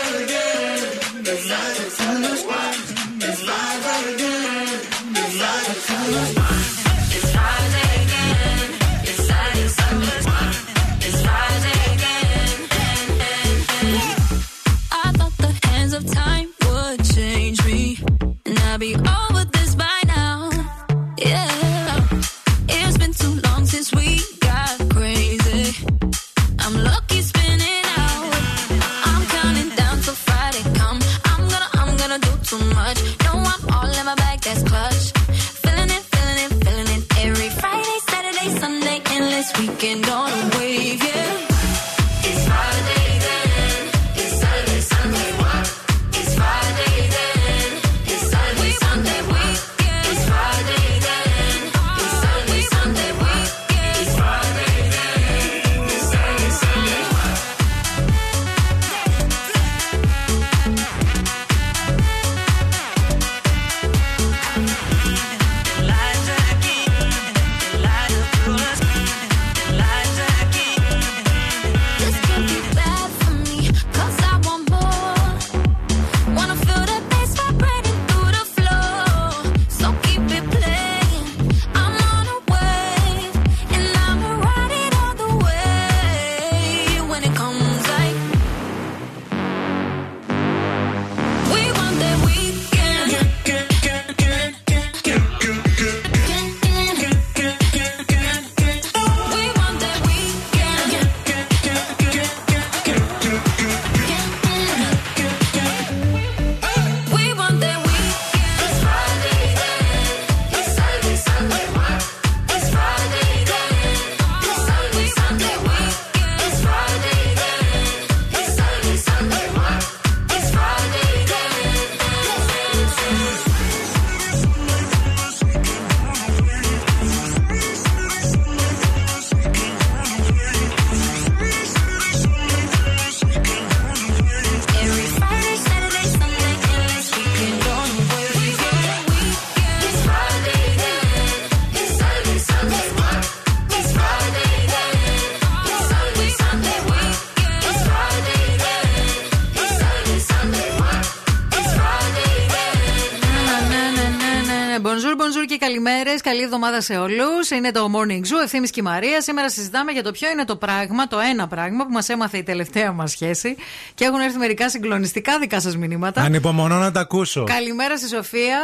εβδομάδα σε όλους. Είναι το Morning Zoo, ευθύνη και Μαρία. Σήμερα συζητάμε για το ποιο είναι το πράγμα, το ένα πράγμα που μας έμαθε η τελευταία μας σχέση. Και έχουν έρθει μερικά συγκλονιστικά δικά σας μηνύματα. Ανυπομονώ να τα ακούσω. Καλημέρα στη Σοφία.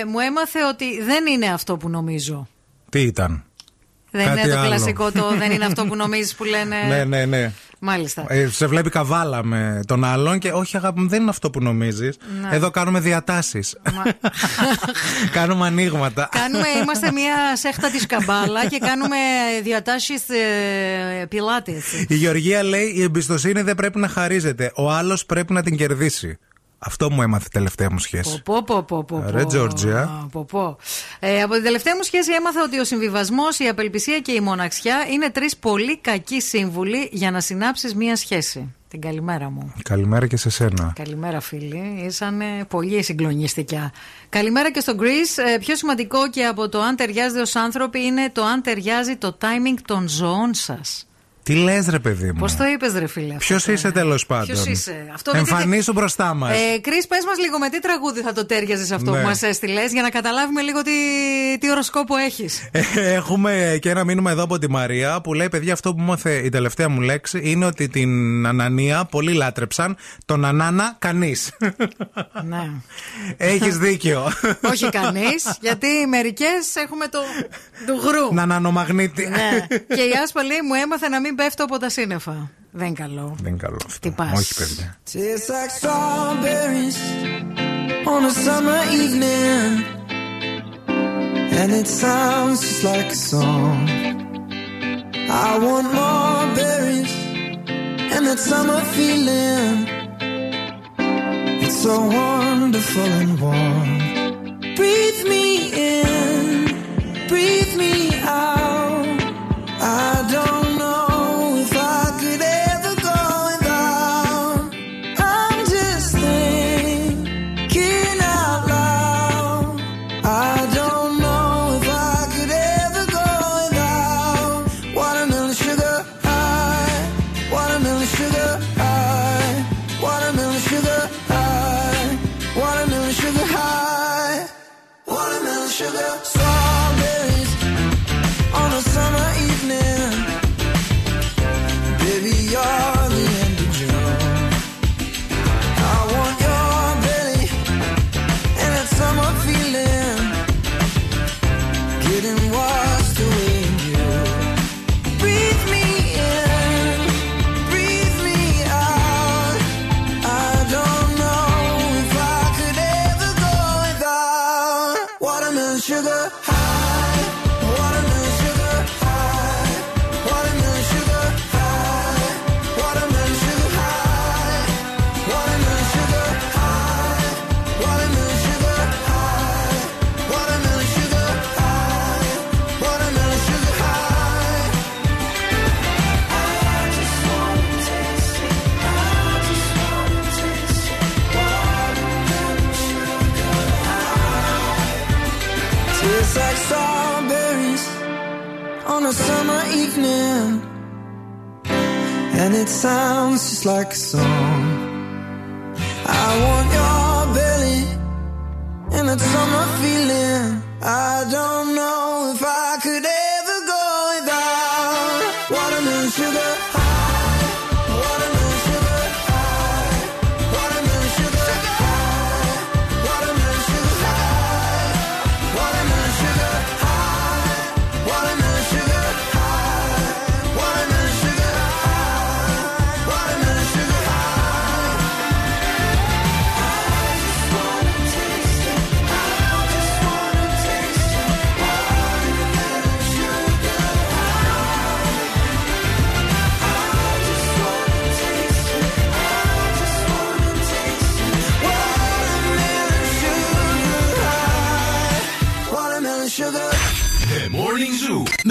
Ε, μου έμαθε ότι δεν είναι αυτό που νομίζω. Τι ήταν; Δεν είναι το κλασικό δεν είναι αυτό που νομίζεις που λένε. ναι, ναι. ναι. Μάλιστα. Ε, σε βλέπει καβάλα με τον άλλον και όχι, αγάπη μου, δεν είναι αυτό που νομίζεις. Ναι. Εδώ κάνουμε διατάσεις. Κάνουμε ανοίγματα. Κάνουμε, είμαστε μια σέχτα της καμπάλα και κάνουμε διατάσεις ε, πιλάτες. Η Γεωργία λέει: Η εμπιστοσύνη δεν πρέπει να χαρίζεται. Ο άλλος πρέπει να την κερδίσει. Αυτό μου έμαθε τελευταία μου σχέση. Πω, πω, πω, πω, Ρε Τζόρτζια. Ε, από την τελευταία μου σχέση έμαθα ότι ο συμβιβασμός, η απελπισία και η μοναξιά είναι τρεις πολύ κακοί σύμβουλοι για να συνάψεις μία σχέση. Την καλημέρα μου. Καλημέρα και σε σένα. Καλημέρα, φίλοι. Ήσανε πολύ συγκλονιστικά. Καλημέρα και στον Κρι. Ε, πιο σημαντικό και από το αν ταιριάζετε ως άνθρωποι είναι το αν ταιριάζει το timing των ζωών σας. Τι λες, ρε παιδί μου; Πώς το είπες, ρε φίλε. Ποιος είσαι τέλος πάντων; Ποιος είσαι; Αυτό με τι- Εμφανίσου μπροστά μας. Ε, Κρι, πες μας λίγο με τι τραγούδι θα το τέριαζες αυτό Ναι. που μας έστειλες, για να καταλάβουμε λίγο τι, τι οροσκόπο έχεις. Έχουμε και ένα μήνυμα εδώ από τη Μαρία που λέει: Παιδιά, αυτό που μου έθε η τελευταία μου λέξη είναι ότι την Ανανία πολλοί λάτρεψαν. Τον Ανάνα κανείς. ναι. Έχεις δίκιο. Όχι κανείς, γιατί μερικές έχουμε το του γρου. Να νανομαγνήτη. ναι. Και η Άσπα λέει μου έμαθε να μην πέφτω από τα σύννεφα. Δεν είναι καλό. Δεν είναι καλό αυτό. Τι πας. Όχι, παιδιά. Tastes like strawberries on a summer evening, and it sounds just like a song. I want more berries and that summer feeling. It's so wonderful and warm. Breathe me in, breathe me out. And it sounds just like a song. I want your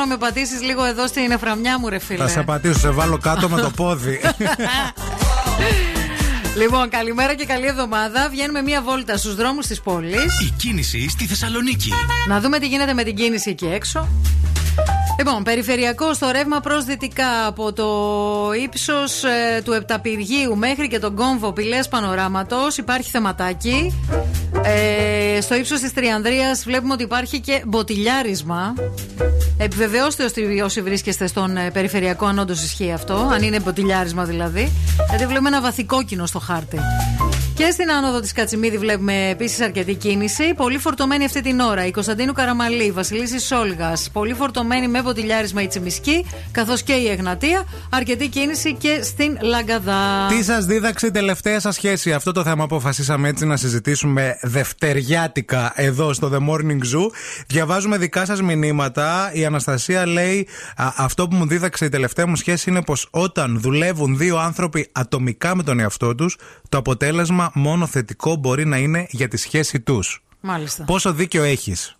Να με πατήσεις λίγο εδώ στην εφραμιά μου, ρε φίλε. Θα σε πατήσω, σε βάλω κάτω με το πόδι. Λοιπόν, καλημέρα και καλή εβδομάδα. Βγαίνουμε μία βόλτα στους δρόμους της πόλης. Η κίνηση στη Θεσσαλονίκη. Να δούμε τι γίνεται με την κίνηση εκεί έξω. Λοιπόν, περιφερειακό στο ρεύμα προς δυτικά από το ύψος του Επταπηργείου μέχρι και τον κόμβο Πηλέα Πανοράματος υπάρχει θεματάκι. Ε, στο ύψος της Τριανδρίας βλέπουμε ότι υπάρχει και μποτιλιάρισμα. Επιβεβαιώστε όσοι- όσοι βρίσκεστε στον ε, περιφερειακό, αν όντως ισχύει αυτό, αν είναι μποτιλιάρισμα δηλαδή. Γιατί βλέπουμε ένα βαθικόκκινο στο χάρτη. Και στην άνοδο της Κατσιμίδη βλέπουμε επίσης αρκετή κίνηση. Πολύ φορτωμένη αυτή την ώρα. Η Κωνσταντίνου Καραμαλή, η Βασιλίσης Σόλγας. Πολύ φορτωμένη με βοτιλιάρισμα η Τσιμισκή. Καθώς και η Εγνατία. Αρκετή κίνηση και στην Λαγκαδά. Τι σας δίδαξε η τελευταία σας σχέση, αυτό το θέμα αποφασίσαμε έτσι να συζητήσουμε δευτεριάτικα εδώ στο The Morning Zoo. Διαβάζουμε δικά σας μηνύματα. Η Αναστασία λέει: «Α, Αυτό που μου δίδαξε η τελευταία μου σχέση είναι πως όταν δουλεύουν δύο άνθρωποι ατομικά με τον εαυτό τους, το αποτέλεσμα μόνο θετικό μπορεί να είναι για τη σχέση τους. Μάλιστα. Πόσο δίκιο έχεις;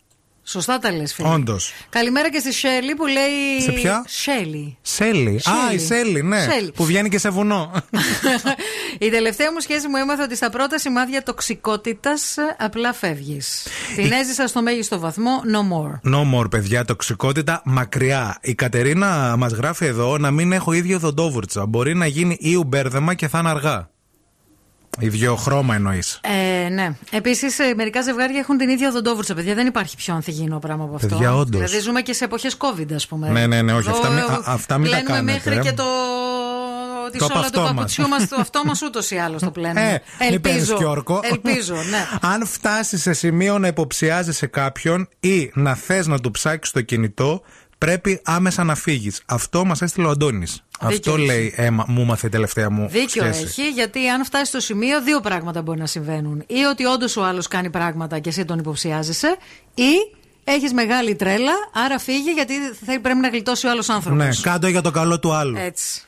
Σωστά τα λες, φίλε. Όντως. Καλημέρα και στη Σέλη που λέει. Σε ποια; Σέλη. Σέλη. Α, Σέλη. η Σέλη, ναι. Σέλη. Που βγαίνει και σε βουνό. Η τελευταία μου σχέση μου έμαθε ότι στα πρώτα σημάδια τοξικότητας απλά φεύγεις. Την έζησα στο μέγιστο βαθμό, no more. No more, παιδιά, τοξικότητα μακριά. Η Κατερίνα μας γράφει εδώ να μην έχω ίδιο δοντόβουρτσα. Μπορεί να γίνει ή ουμπέρδεμα και θα είναι αργά. Ίδιο χρώμα εννοείς. Ε, ναι. Επίσης, μερικά ζευγάρια έχουν την ίδια οδοντόβουρτσα, παιδιά. Δεν υπάρχει πιο ανθυγιεινό πράγμα από αυτό. Παιδιά, όντως. Δηλαδή, ζούμε και σε εποχές COVID, ας πούμε. Ναι, ναι, ναι, όχι, Εδώ, αυτά μην- α- αυτά μην τα πλένουμε κάνετε, μέχρι ε. και το. Τη Το σόλα του παυτό μας. παπουτσιού μας, το αυτό μας ούτως ή άλλως το πλένουμε. Ε, μην παίρνεις κι όρκο. Ελπίζω, ναι. Αν φτάσει σε σημείο να υποψιάζεσαι κάποιον ή να θες να του ψάξεις το κινητό, πρέπει άμεσα να φύγεις. Αυτό μας έστειλε ο Αντώνης. Αυτό έχει. λέει, έμα, μου μάθε η τελευταία μου Δίκιο σχέση. έχει, γιατί αν φτάσεις στο σημείο, δύο πράγματα μπορεί να συμβαίνουν. Ή ότι όντως ο άλλος κάνει πράγματα και εσύ τον υποψιάζεσαι, ή έχεις μεγάλη τρέλα, άρα φύγει γιατί θα πρέπει να γλιτώσει ο άλλος άνθρωπος. Ναι, κάτω για το καλό του άλλου. Έτσι.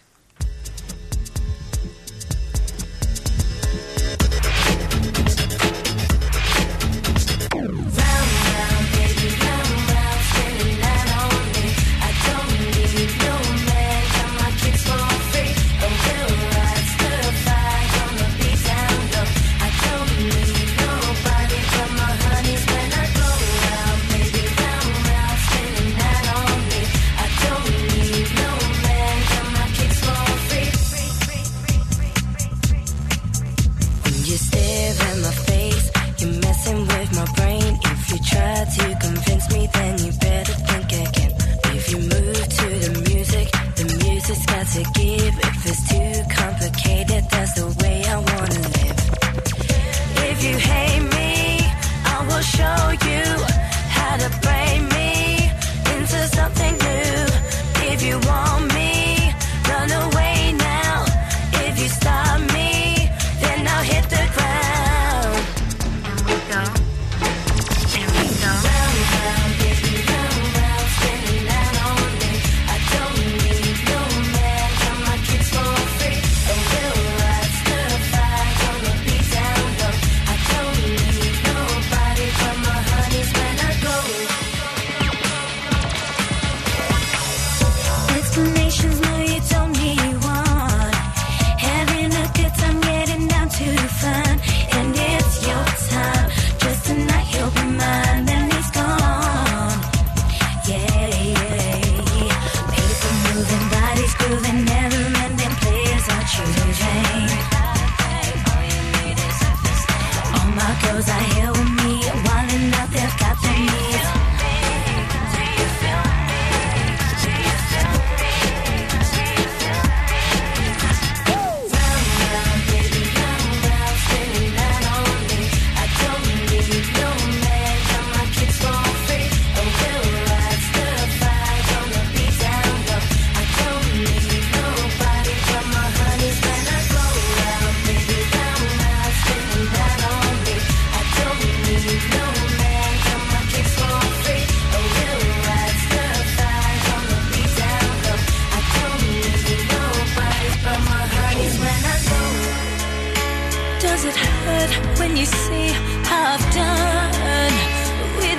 Try to convince me, then you better think again. If you move to the music, the music's got to give. If it's too complicated, that's the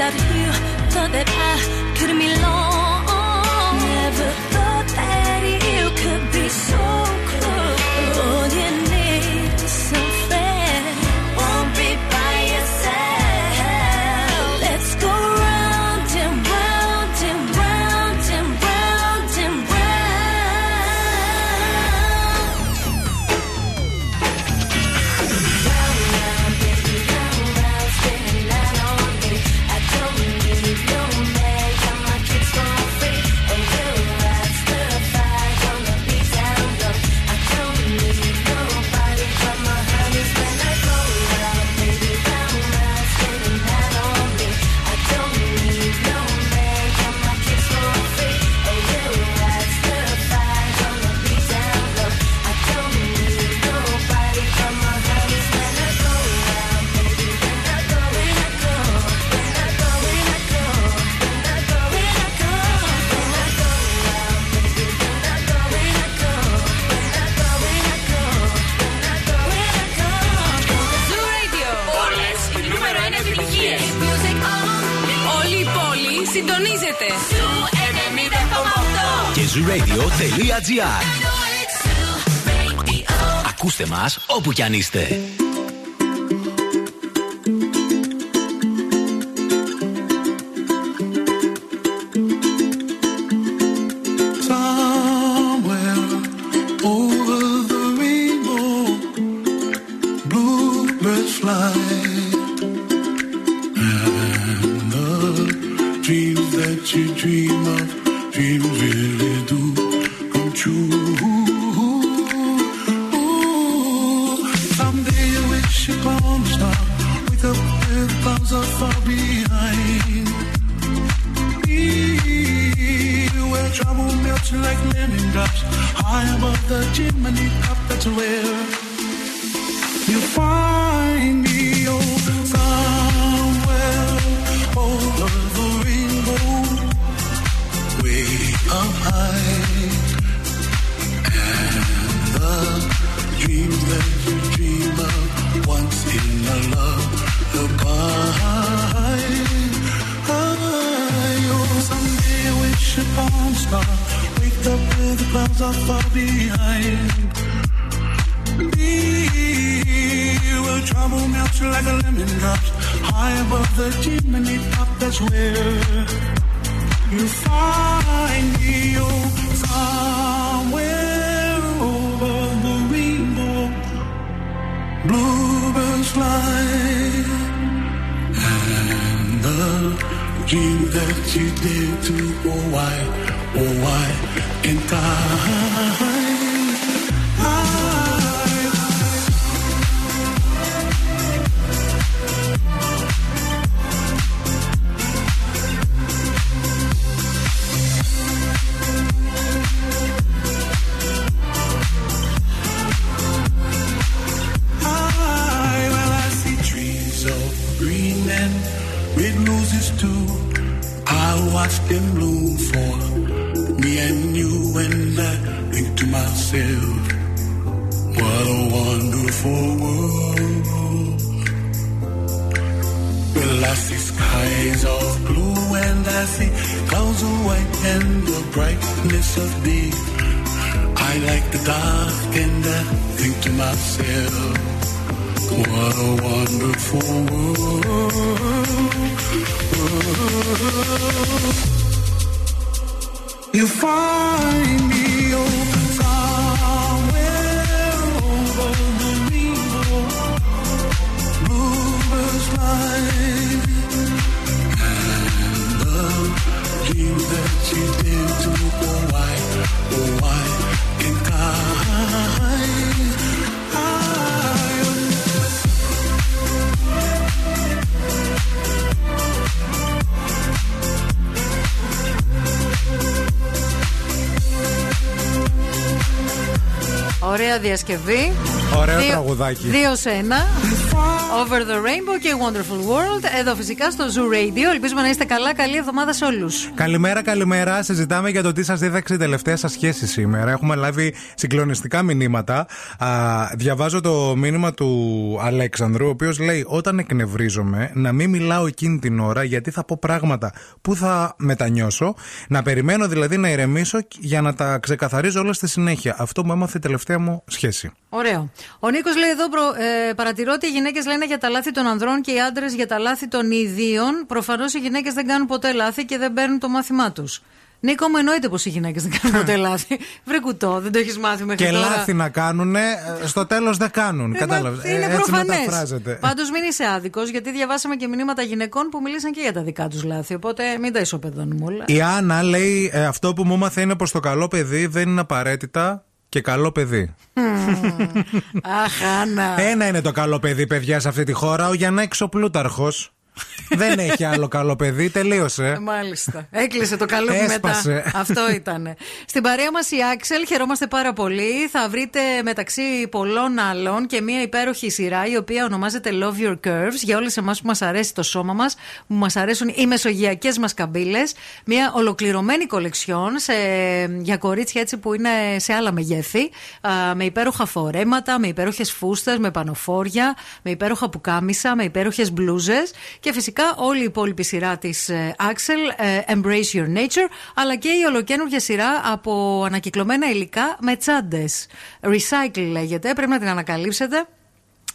love you. Συντονίζεστε. Zoo 90,8 και zooradio.gr Ακούστε μας όπου κι αν είστε. Διασκευή. Ωραίο δύο, τραγουδάκι. Δύο σε ένα. Over the Rainbow και Wonderful World. Εδώ φυσικά στο Zoo Radio. Ελπίζουμε να είστε καλά. Καλή εβδομάδα σε όλους. Καλημέρα, καλημέρα. Συζητάμε για το τι σας δίδαξε η τελευταία σας σχέση σήμερα. Έχουμε λάβει συγκλονιστικά μηνύματα. Α, διαβάζω το μήνυμα του Αλέξανδρου, ο οποίος λέει: Όταν εκνευρίζομαι, να μην μιλάω εκείνη την ώρα γιατί θα πω πράγματα που θα μετανιώσω. Να περιμένω δηλαδή να ηρεμήσω για να τα ξεκαθαρίζω όλα στη συνέχεια. Αυτό μου έμαθε η τελευταία μου σχέση. Ωραίο. Ο Νίκος λέει εδώ: προ, ε, Παρατηρώ ότι οι γυναίκες λένε για τα λάθη των ανδρών και οι άντρες για τα λάθη των ιδίων. Προφανώς οι γυναίκες δεν κάνουν ποτέ λάθη και δεν παίρνουν το μάθημά τους. Νίκο, μου εννοείται πως οι γυναίκες δεν κάνουν ποτέ λάθη. Βρε κουτό, δεν το έχεις μάθει μέχρι Και τώρα. λάθη να κάνουν, στο τέλος δεν κάνουν. Ε, Κατάλαβες. μα Είναι Έτσι προφανές. μεταφράζεται. Πάντως μην είσαι άδικος, γιατί διαβάσαμε και μηνύματα γυναικών που μίλησαν και για τα δικά τους λάθη. Οπότε μην τα ισοπεδώνουμε όλα. Η Άννα λέει: ε, Αυτό που μου έμαθε είναι πως το καλό παιδί δεν είναι απαραίτητα και καλό παιδί. Αχ, Άννα. Ένα είναι το καλό παιδί, παιδιά, σε αυτή τη χώρα. Ο Γιαννάκης ο Πλούταρχος. Δεν έχει άλλο καλό παιδί, τελείωσε. Μάλιστα. Έκλεισε το καλό μετά. Έσπασε. Αυτό ήταν. Στην παρέα μας η Axel, χαιρόμαστε πάρα πολύ. Θα βρείτε μεταξύ πολλών άλλων και μια υπέροχη σειρά η οποία ονομάζεται Love Your Curves για όλες εμάς που μας αρέσει το σώμα μας, που μας αρέσουν οι μεσογειακές μας καμπύλες. Μια ολοκληρωμένη κολεξιόν σε, για κορίτσια έτσι που είναι σε άλλα μεγέθη. α, με υπέροχα φορέματα, με υπέροχες φούστες, με πανοφόρια, με υπέροχα πουκάμισα, με υπέροχες μπλούζες. Και φυσικά όλη η υπόλοιπη σειρά της Axel, ε, Embrace Your Nature, αλλά και η ολοκένουργια σειρά από ανακυκλωμένα υλικά με τσάντε. Recycle λέγεται, πρέπει να την ανακαλύψετε.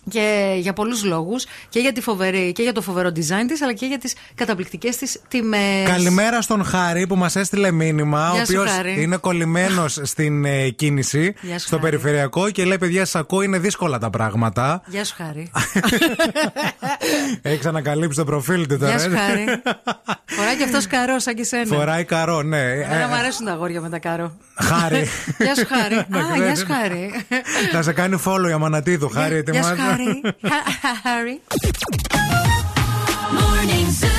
Και για πολλούς λόγους και για, τη φοβερή, και για το φοβερό design της αλλά και για τις καταπληκτικές της τιμές Καλημέρα στον Χάρη που μας έστειλε μήνυμα, ο Γεια σου, οποίος Χάρη. είναι κολλημένος στην ε, κίνηση, Γεια σου, στο Χάρη. περιφερειακό και λέει: Παιδιά, σας ακούω, είναι δύσκολα τα πράγματα. Γεια σου Χάρη Έχει ανακαλύψει το προφίλ του τώρα. Γεια σου ε. Χάρη Φοράει και αυτός καρό σαν και σένα Φοράει καρό, ναι. Εμένα Ε, μου αρέσουν τα αγόρια με τα καρό Χάρη. Γεια σου Χάρη Να Α, ξέρεις. γεια σου Χάρη Θα σε κάνει follow η Αμανατίδου, Χάρη, Γεια σου ετοιμάζω. Χάρη Χάρη Morning Zoo.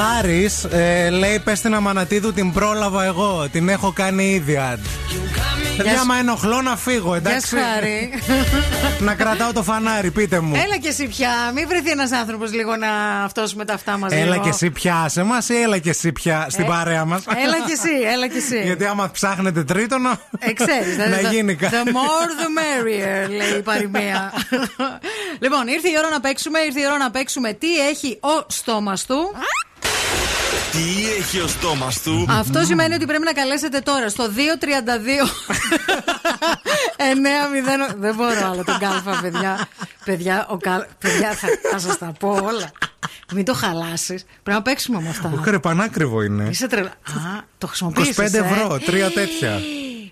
Again. Ο Χάρη λέει: Πες την Αμανατίδου, την πρόλαβα εγώ. Την έχω κάνει ήδη. ad». Παιδιά, σου. άμα ενοχλώ να φύγω, εντάξει. Γεια σου, Χάρη. να κρατάω το φανάρι, πείτε μου. Έλα και εσύ πια. Μην βρεθεί ένας άνθρωπος λίγο να αυτόσουμε τα αυτά μαζί. Έλα και εσύ πια σε μα ή έλα και εσύ πια στην Ε, παρέα μας; Έλα και εσύ, έλα και εσύ. Γιατί άμα ψάχνετε τρίτονο. Ε, ξέρεις, να δηλαδή, γίνει the, κάτι. the more the merrier, λέει η παροιμία. λοιπόν, ήρθε η ώρα να παίξουμε. Ήρθε η ώρα να παίξουμε τι έχει ο στόμας του; Τι έχει ο στόμας του; Αυτό σημαίνει ότι πρέπει να καλέσετε τώρα στο 232 9-0. Δεν μπορώ άλλο τον κάλφα, παιδιά. Παιδιά, ο καλ... παιδιά θα, θα σας τα πω όλα. Μην το χαλάσεις. Πρέπει να παίξουμε με αυτά. Ουχ, ρε, πανάκριβο είναι. Είσαι τρελά. Α, το 25 χρησιμοποιήσει. ευρώ, τρία τέτοια.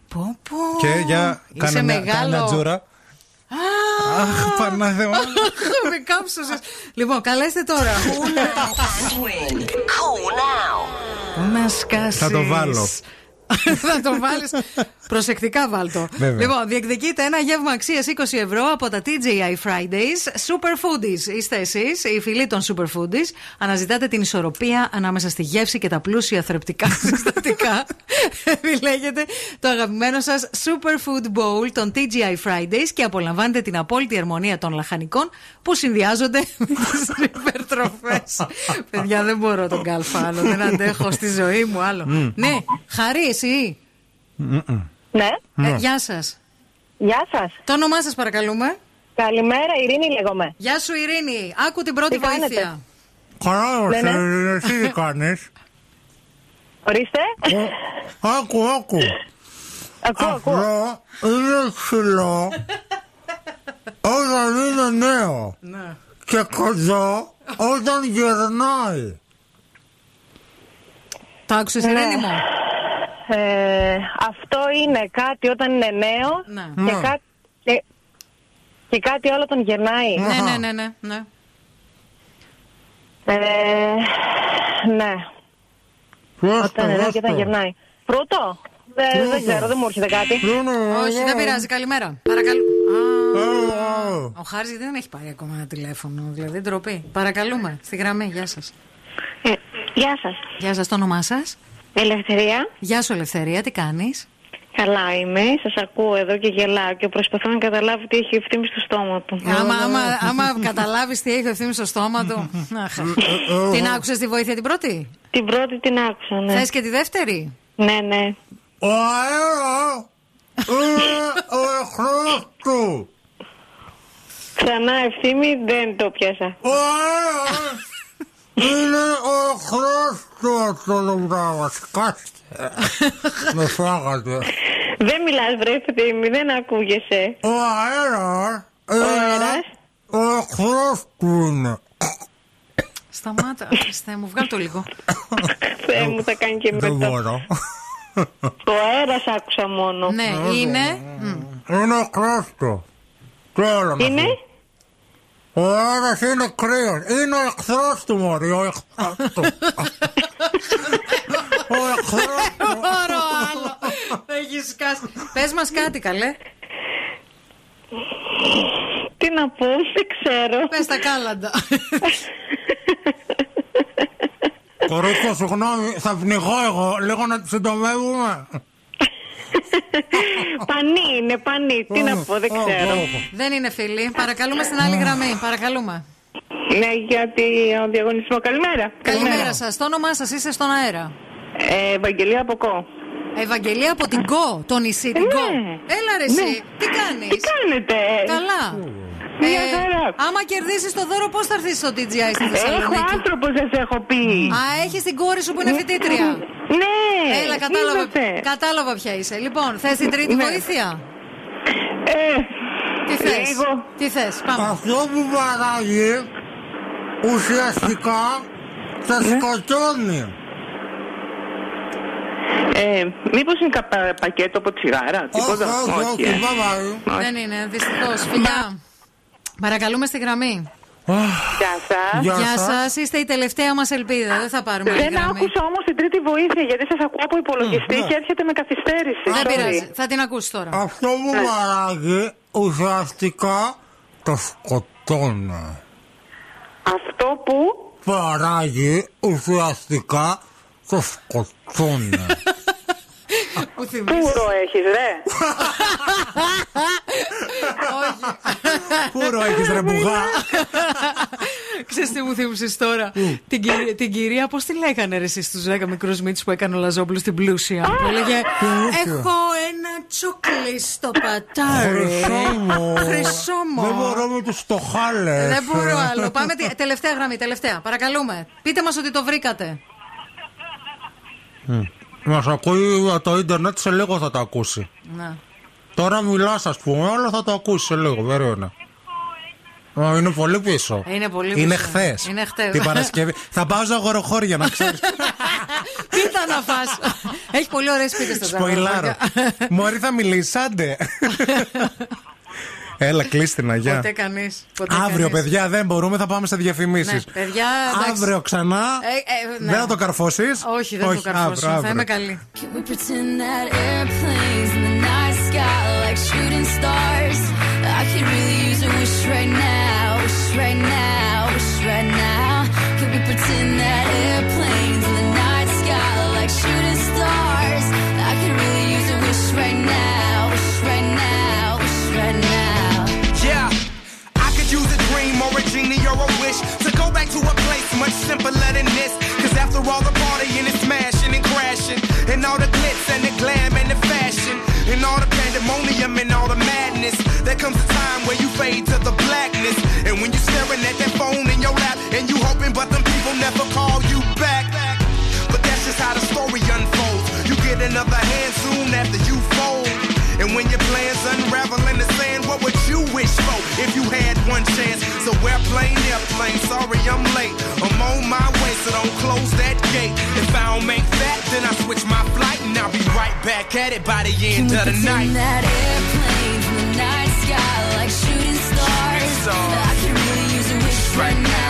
Πω, πω. Και για Είσαι κάνε μια, μεγάλο. κάνε μια τζούρα. Αχ, Πανάθεμα. Με κάψωσες. Λοιπόν, καλέστε τώρα. Πού να σκάσεις. Θα το βάλω. Θα το βάλεις. Προσεκτικά βάλτο. Βέβαια. Λοιπόν, διεκδικείτε ένα γεύμα αξίας 20 ευρώ από τα TGI Fridays. Super Foodies είστε εσείς, οι φίλοι των Super Foodies. Αναζητάτε την ισορροπία ανάμεσα στη γεύση και τα πλούσια θρεπτικά συστατικά. Επιλέγετε το αγαπημένο σας Super Food Bowl των TGI Fridays και απολαμβάνετε την απόλυτη αρμονία των λαχανικών που συνδυάζονται με τις υπερτροφές. Παιδιά, δεν μπορώ τον κάλφα άλλο. Δεν αντέχω στη ζωή μου άλλο. Μμ. Ναι, χαρή, εσύ; Ναι. Ε, γεια σας. Γεια σας. Το όνομά σας, παρακαλούμε. Καλημέρα, Ειρήνη λέγομαι. Γεια σου, Ειρήνη. Άκου την πρώτη Τι κάνετε; βοήθεια. Καλά, Ναι, ναι. ε, εσύ τι κάνεις; Ορίστε. Άκου, άκου. Ακούω, ακούω. Αυτό είναι ψηλό όταν είναι νέο. Ναι. Και κοντό όταν γερνάει. Το άκουσες, Ναι. Ειρήνη μου; Ε, αυτό είναι κάτι όταν είναι νέο Ναι. και, Ναι. κάτι, και, και κάτι άλλο τον γερνάει. Ναι, ναι, ναι, ναι. ναι. Ε, ναι. Όταν είναι νέο και όταν γερνάει. Φρούτο; Δεν, δεν ξέρω, δεν μου έρχεται κάτι. Όχι, δεν πειράζει. Καλημέρα. Παρακαλώ. Α, Ο Χάρης δεν έχει πάρει ακόμα ένα τηλέφωνο. Δηλαδή, ντροπή. Παρακαλούμε. Στη γραμμή, γεια σας. Ε, γεια σας. Γεια σας, το όνομά σας; Ελευθερία. Γεια σου, Ελευθερία, τι κάνεις; Καλά είμαι. Σας ακούω εδώ και γελάω και προσπαθώ να καταλάβω τι έχει ευθύνη στο στόμα του. Άμα, άμα, άμα καταλάβεις τι έχει ο ευθύνη στο στόμα του. Αχ. την άκουσες τη βοήθεια την πρώτη; Την πρώτη την άκουσα, ναι. Θες και τη δεύτερη; Ναι, ναι. Ο αέρα είναι ο εχθρός του. Ξανά ευθύνη δεν το πιάσα. Ο αέρας είναι ο εχθρός του αυτό το πράγμα. Σκάστε. Με φάγατε. Δεν μιλάς βρε ευθύνη, δεν ακούγεσαι. Ο αέρας είναι αέρας. ο εχθρός του είναι. Σταμάτα. Χριστέ μου, βγάλ το λίγο. Θεέ μου θα κάνει και Δεν μετά. μπορώ. Το αέρας άκουσα μόνο. Ναι, είναι. Είναι ο εχθρός του. Τι άλλο να Είναι; Πω. Ο αέρας είναι κρύος. Είναι ο εχθρός του μωρή. Ο εχθρός του. Ο εχθρός Δεν μπορώ άλλο. Έχεις σκάσει. Πες μας κάτι, καλέ. Τι να πω, δεν ξέρω. Πες τα κάλαντα. Κορίτσια, συγγνώμη, θα πνιγώ εγώ. Λίγο να τη συντομεύουμε. Πανί είναι, πανί. Τι να πω, δεν ξέρω. Δεν είναι φίλοι. Παρακαλούμε στην άλλη γραμμή. Παρακαλούμε. Ναι, γιατί ο διαγωνισμό. Καλημέρα. Καλημέρα σας. Το όνομά σας είστε στον αέρα. Ε, Ευαγγελία από Κο. Ευαγγελία από την Κο, το νησί, την Κο. Έλα ρε εσύ, τι κάνεις; Τι κάνετε; Καλά. Μια Ε, χαρά. άμα κερδίσεις το δώρο, πώς θα έρθεις στο TGI στη Έχω Θεσσαλονίκη; άνθρωπο, σας έχω πει. Α, έχεις την κόρη σου που είναι φοιτήτρια; Ναι, Έλα, κατάλαβα, είδατε. κατάλαβα ποια είσαι. Λοιπόν, θες την τρίτη Ναι. βοήθεια; Τι θες, λίγο. τι θες, πάμε. Αυτό που παράγει ουσιαστικά θα Ναι. σκοτώνει. Ε, μήπως είναι κα- πακέτο από τσιγάρα, τίποτα; όχι, όχι, ε. bye-bye. Δεν είναι, δυστυχώς. Φιλιά. Παρακαλούμε στη γραμμή. Γεια σας. Γεια, σας, είστε η τελευταία μας ελπίδα. Δεν θα πάρουμε άλλη Δεν γραμμή. άκουσα όμως την τρίτη βοήθεια γιατί σας ακούω από υπολογιστή ναι. και έρχεται με καθυστέρηση. Δεν Sorry. πειράζει. Θα την ακούσεις τώρα. Αυτό που παράγει ουσιαστικά το σκοτώνει. Αυτό που; Παράγει ουσιαστικά το σκοτώνει. Που Πούρο έχεις ρε; Πούρο έχεις ρε μπουγά; Ξέρεις τι μου θύμισες τώρα; την, κυρία, την κυρία, πώς τη λέγανε ρε εσείς στους 10 μικρούς μύτους που έκανε ο Λαζόπουλος στην πλούσια; Που έλεγε Έχω ένα τσόκλι στο πατάρι. Χρυσό μου. Χρυσό μου. Δεν μπορώ με τους στοχάλες. Δεν μπορώ άλλο. Πάμε τη- τελευταία γραμμή, τελευταία. Παρακαλούμε. Πείτε μας ότι το βρήκατε. Μας ακούει το ίντερνετ σε λίγο θα το ακούσει. Να. Τώρα μιλάς ας πούμε, αλλά θα το ακούσει σε λίγο, περίμενε. Α, Είναι πολύ πίσω. Είναι πολύ Είναι πίσω. χθες. Είναι χθες. Την Παρασκευή. Θα πάω σε αγοροχώρια να ξέρεις. Πίτα να φας. Έχει πολύ ωραίες πίτες στο Σποϊλάρω. Μωρή θα μιλήσεις, άντε. Έλα, κλείστε να γεια. Ποτέ κανείς. Ποτέ Αύριο, κανείς. παιδιά, δεν μπορούμε, θα πάμε σε διαφημίσεις. Ναι, παιδιά, εντάξει. Αύριο ξανά. Ε, ε, ναι. Δεν θα το καρφώσεις; Όχι, δεν θα το καρφώσω. Θα είμαι καλή. Can we much simpler than this. Cause after all the partying and smashing and crashing, and all the glitz and the glam and the fashion, and all the pandemonium and all the madness, there comes a time where you fade to the blackness. And when you're staring at that phone in your lap, and you hoping, but them people never call you back. But that's just how the story unfolds. You get another hand soon after you fold. And when your plans unravel in the sand, what would you wish for if you had one chance? So airplane, airplane, sorry I'm late. Don't close that gate. If I don't make that, then I switch my flight and I'll be right back at it by the end of the night. That airplanes in the night sky like shooting stars. I could really use a wish right now,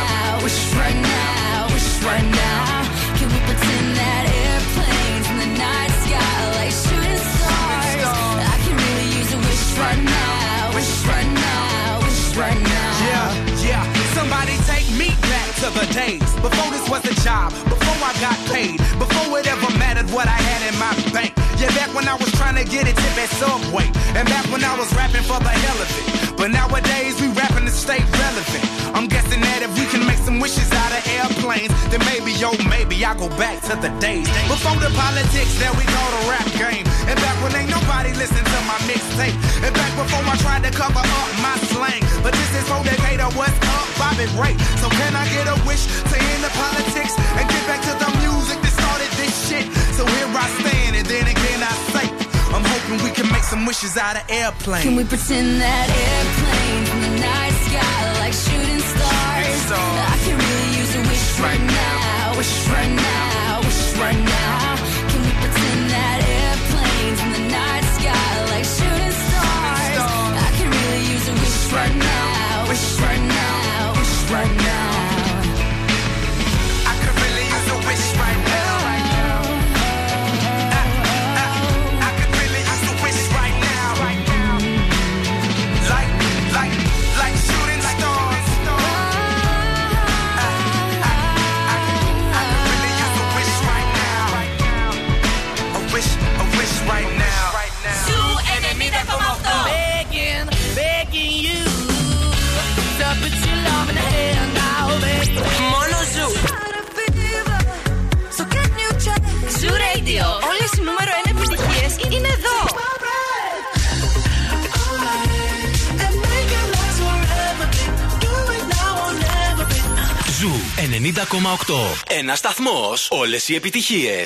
the days before this was a job, before I got paid, before it ever mattered what I had in my bank. Yeah, back when I was trying to get a tip at Subway, and back when I was rapping for the hell of it. But nowadays we rapping to stay relevant. I'm guessing that if we can make some wishes out of airplanes, then maybe, yo, maybe I go back to the days before the politics that we call the rap game. And back when ain't nobody listened to my mixtape. And back before I tried to cover up my slang. But this is for Decatur, what's up, Bobby Ray. So can I get a wish to end the politics and get I stand, and then again I say, I'm hoping we can make some wishes out of airplanes. Can we pretend that airplanes in the night sky are like shooting stars? I could really use a wish right now, wish right now, wish right now. 90,8. Ένα σταθμό. Όλε οι επιτυχίε.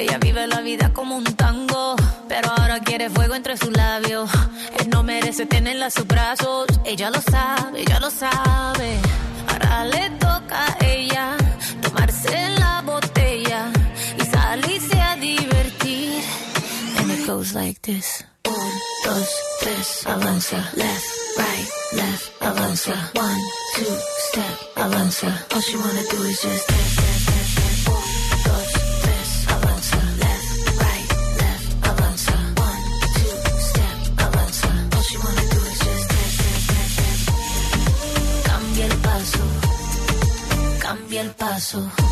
Ella vive la vida como un tango, pero ahora quiere fuego entre sus labios. Él no merece tenerla a sus brazos. Ella lo sabe, ella lo sabe. Ahora le toca a ella tomarse la goes like this. Un, dos, tres, avanza. Left, right, left, avanza. One, two, step, avanza. All she wanna do is just step, step, step, step. Un, dos. Left, right, left, avanza. One, two, step, avanza. All she wanna do is just step, step, step, step. Cambia el paso. Cambia el paso.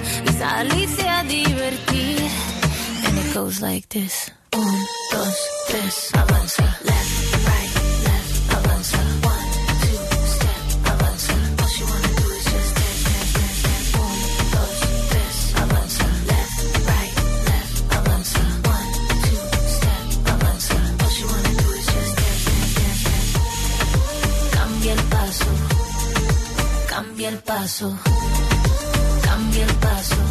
salirse a divertir. And it goes like this. Un, dos, tres, avanza. Left, right, left, avanza. One, two, step, avanza. All she wanna do is just step, step, step, step. Un, dos, tres, avanza. Left, right, left, avanza. One, two, step, avanza. All she wanna do is just step, step, step, step. Cambia el paso. Cambia el paso. Cambia el paso.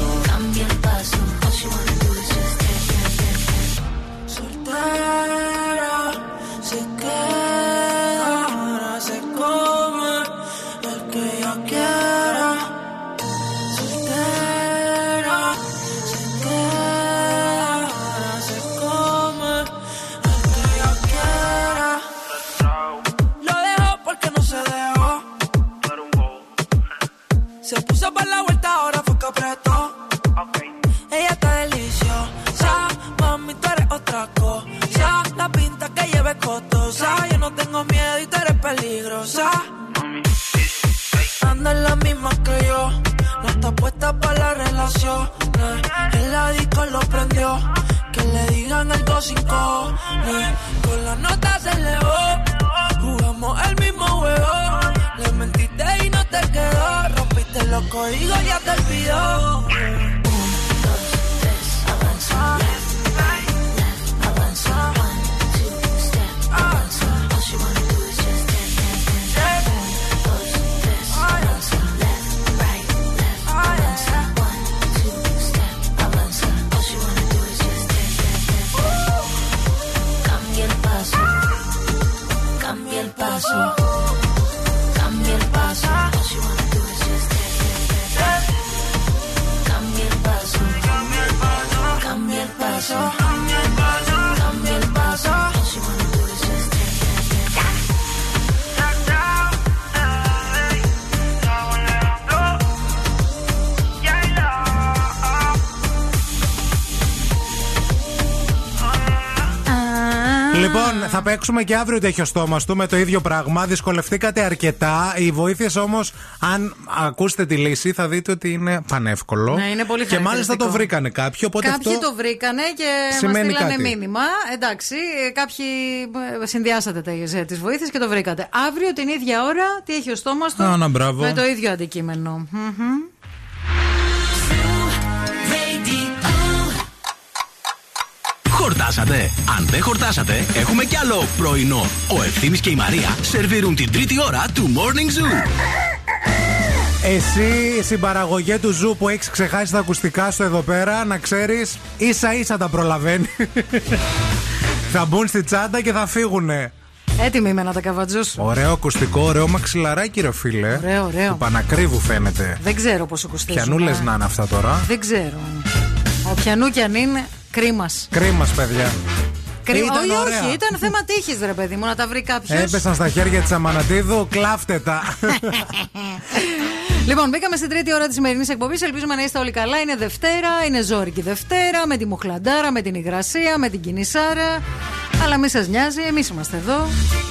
Λοιπόν, θα παίξουμε και αύριο τέτοιο στόμα του με το ίδιο πράγμα. Δυσκολευτήκατε αρκετά. Οι βοήθειες όμως, αν ακούσετε τη λύση, θα δείτε ότι είναι πανεύκολο. Ναι, είναι πολύ Και μάλιστα χαρακτηριστικό. το βρήκανε κάποιοι. Οπότε Κάποιοι αυτό το βρήκανε και μας σημαίνει στείλανε κάτι. μήνυμα. Εντάξει, ε, κάποιοι ε, συνδυάσατε τις βοήθειες και το βρήκατε. Αύριο την ίδια ώρα, τι έχει ο στόμας του; Α, να, μπράβο. Με το ίδιο αντικείμενο. Μμμ. Χορτάσατε; Αν δεν χορτάσατε, έχουμε κι άλλο πρωινό. Ο Ευθύμης και η Μαρία σερβίρουν την τρίτη ώρα του Morning Zoo. Εσύ, στην παραγωγή του Zoo που έχεις ξεχάσει τα ακουστικά σου εδώ πέρα, να ξέρεις, ίσα ίσα τα προλαβαίνει. θα μπουν στη τσάντα και θα φύγουνε. Έτοιμη είμαι να τα καβατζώσω. Ωραίο ακουστικό, ωραίο μαξιλαράκι, ρε φίλε. Ωραίο, ωραίο. Του πανάκριβου φαίνεται. Δεν ξέρω πόσο κοστίζουν. Πιανούλε να είναι αυτά τώρα. Δεν ξέρω. Ο πιανού κι αν είναι, Κρίμας. Κρίμας, παιδιά. Κρίμα. Όχι, ωραία. όχι, ήταν θέμα τύχης, ρε παιδί μου, να τα βρει κάποιος. Έπεσαν στα χέρια της Αμανατίδου, κλάφτε τα. Λοιπόν, μπήκαμε στην τρίτη ώρα της σημερινής εκπομπής. Ελπίζουμε να είστε όλοι καλά. Είναι Δευτέρα, είναι ζώρικη Δευτέρα, με τη Μουχλαντάρα, με την Υγρασία, με την Κινησάρα. Αλλά μη σας νοιάζει, εμείς είμαστε εδώ.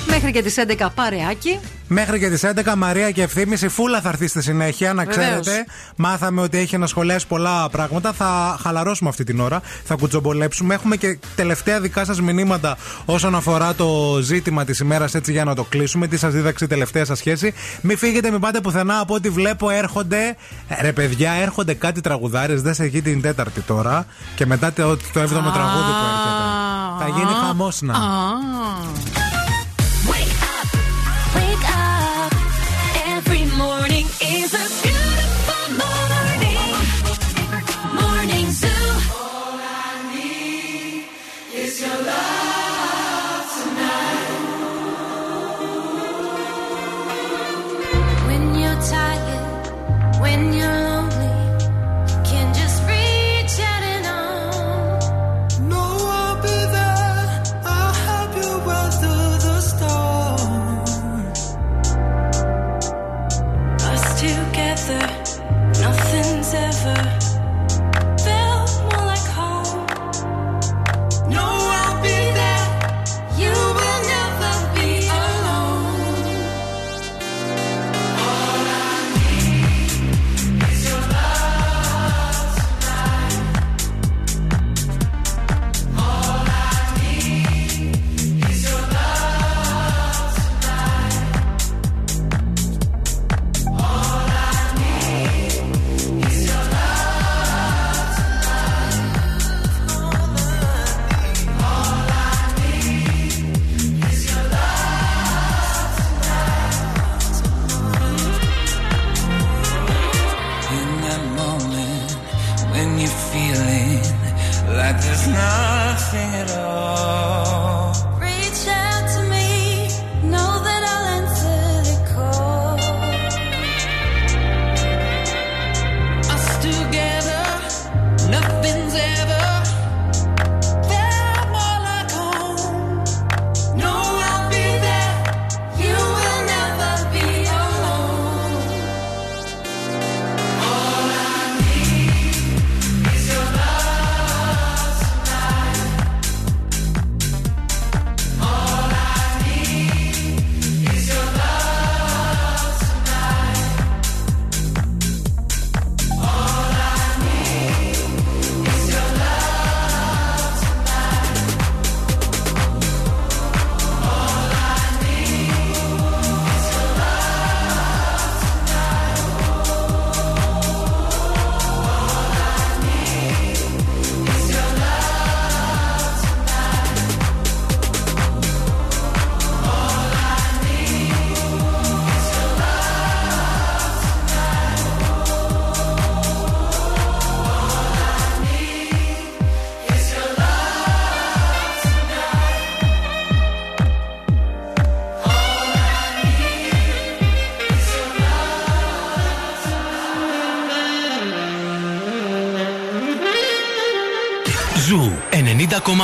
Μέχρι και τις 11 παρεάκι. Μέχρι και τις 11 Μαρία και Ευθύμηση Φούλα θα έρθει στη συνέχεια, να Βεβαίως. ξέρετε. Μάθαμε ότι έχει να σχολιάσει πολλά πράγματα. Θα χαλαρώσουμε αυτή την ώρα. Θα κουτσομπολέψουμε. Έχουμε και τελευταία δικά σας μηνύματα όσον αφορά το ζήτημα της ημέρας, έτσι για να το κλείσουμε. Τι σας δίδαξε η τελευταία σας σχέση. Μην φύγετε, μην πάτε πουθενά. Από ό,τι βλέπω έρχονται. Ε, ρε παιδιά, έρχονται κάτι τραγουδάρες. Δεν σε έχει την τέταρτη τώρα. Και μετά το, το έβδομο τραγούδι που έρχεται. Θα γίνει χαμόσνα.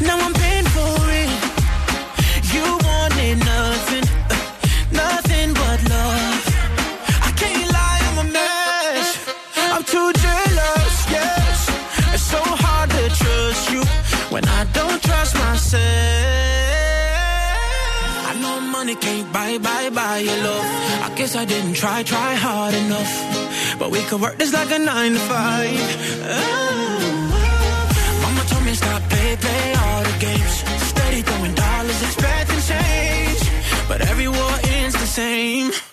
Now I'm paying for it. You wanted nothing, nothing but love. I can't lie, I'm a mess. I'm too jealous. It's so hard to trust you when I don't trust myself. I know money can't buy, buy, buy your love. I guess I didn't try, try hard enough. But we could work this like a nine to five. Oh. oh. Mama told me stop, baby games. Steady throwing dollars, expecting change. But every war ends the same.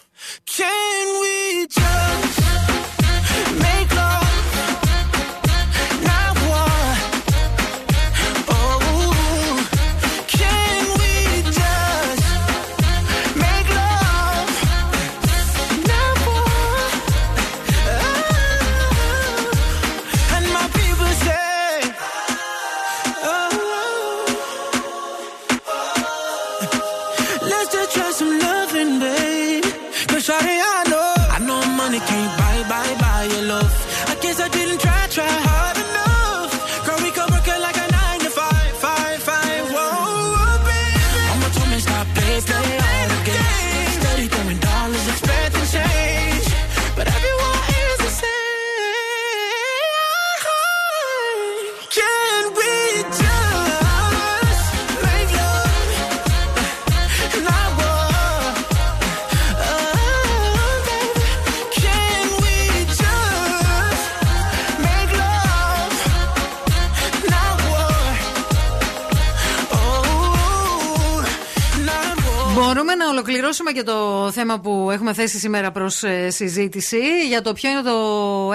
Και το θέμα που έχουμε θέσει σήμερα προς συζήτηση για το ποιο είναι το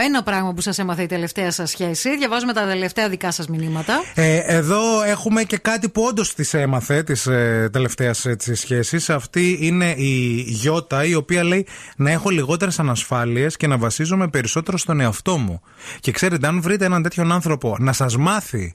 ένα πράγμα που σας έμαθε η τελευταία σας σχέση. Διαβάζουμε τα τελευταία δικά σας μηνύματα. Ε, εδώ έχουμε και κάτι που όντως τη έμαθε τη ε, τελευταία σχέση. Αυτή είναι η Γιώτα, η οποία λέει να έχω λιγότερες ανασφάλειες και να βασίζομαι περισσότερο στον εαυτό μου. Και ξέρετε, αν βρείτε έναν τέτοιον άνθρωπο να σας μάθει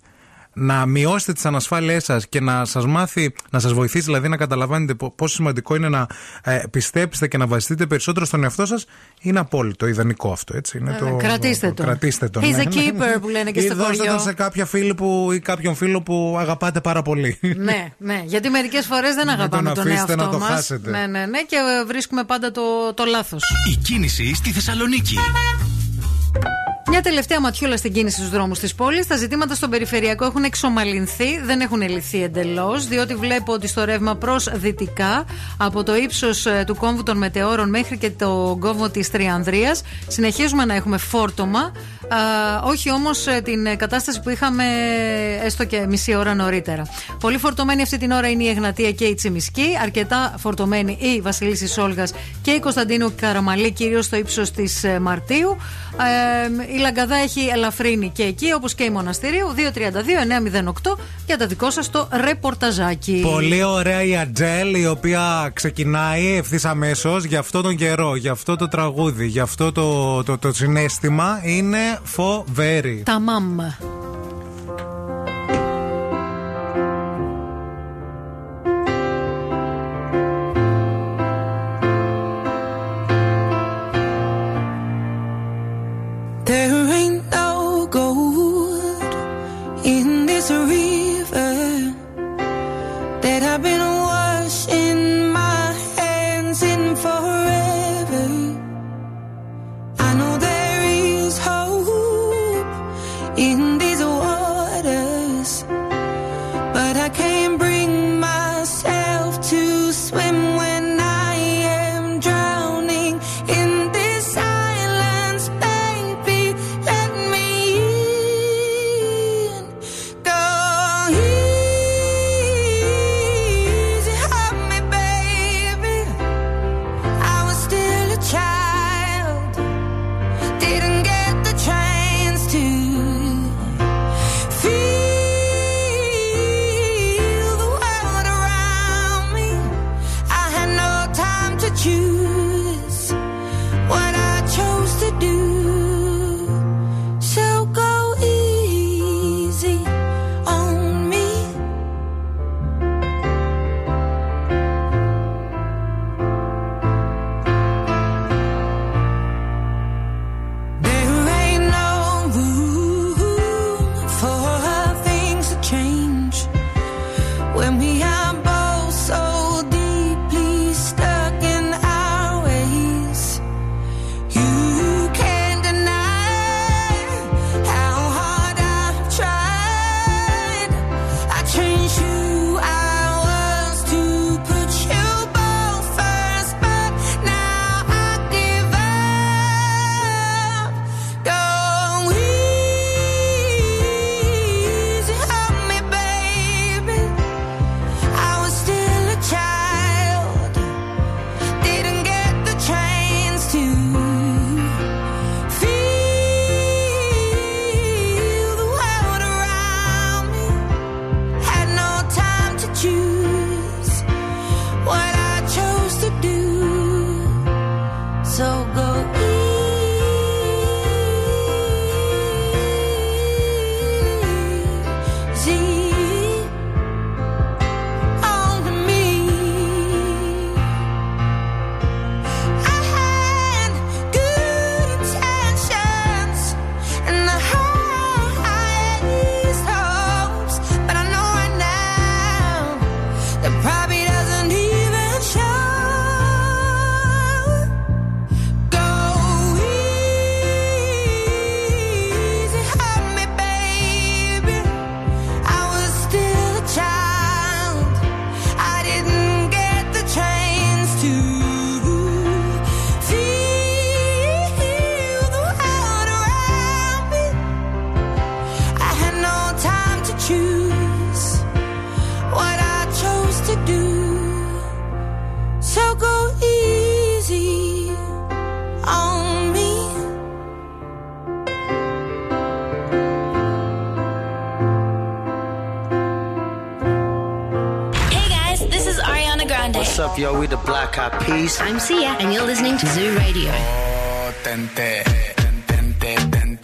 να μειώσετε τις ανασφάλειές σας και να σας μάθει, να σας βοηθήσει δηλαδή να καταλαβαίνετε πο- πόσο σημαντικό είναι να ε, πιστέψετε και να βασιστείτε περισσότερο στον εαυτό σας, είναι απόλυτο ιδανικό αυτό. Έτσι. Είναι Ε, κρατήστε τον. Κρατήστε τον. He's ναι, a ναι. keeper που λένε και Ή στο δώστε χωριό. τον σε κάποια φίλη που, ή κάποιον φίλο που αγαπάτε πάρα πολύ. ναι, ναι. Γιατί μερικές φορές δεν Να αγαπάμε τον τον, αφήσετε εαυτό να το μας. χάσετε. Ναι, ναι, ναι. Και ε, βρίσκουμε πάντα το, το λάθος. Η κίνηση στη Θεσσαλονίκη. Μια τελευταία ματιούλα στην κίνηση στους δρόμους της πόλης. Τα ζητήματα στον περιφερειακό έχουν εξομαλυνθεί, δεν έχουν λυθεί εντελώς, διότι βλέπω ότι στο ρεύμα προς δυτικά, από το ύψος του κόμβου των Μετεώρων μέχρι και το κόμβο της Τριανδρίας, συνεχίζουμε να έχουμε φόρτωμα. Α, όχι όμως την ε, κατάσταση που είχαμε έστω και μισή ώρα νωρίτερα. Πολύ φορτωμένη αυτή την ώρα είναι η Εγνατία και η Τσιμισκή. Αρκετά φορτωμένη η Βασιλίση Όλγα και η Κωνσταντίνου Καραμαλή, κυρίως στο ύψος της Μαρτίου. Ε, η Λαγκαδά έχει ελαφρύνει και εκεί, όπως και η Μοναστηρίου. 232-908 για τα δικό σας το ρεπορταζάκι. Πολύ ωραία η Ατζέλ η οποία ξεκινάει ευθύς αμέσως για αυτό τον καιρό, για αυτό το τραγούδι, για αυτό το, το, το συνέστημα. Είναι φοβερή. Τα μαμ. In this river news. I'm Sia, and you're listening to Zoo Radio. Oh, tente, tente, tente.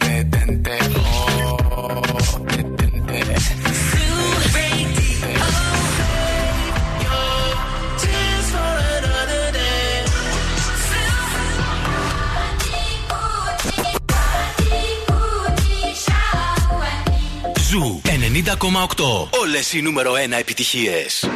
Ζου 90,8. Όλες οι νούμερο 1 επιτυχίες.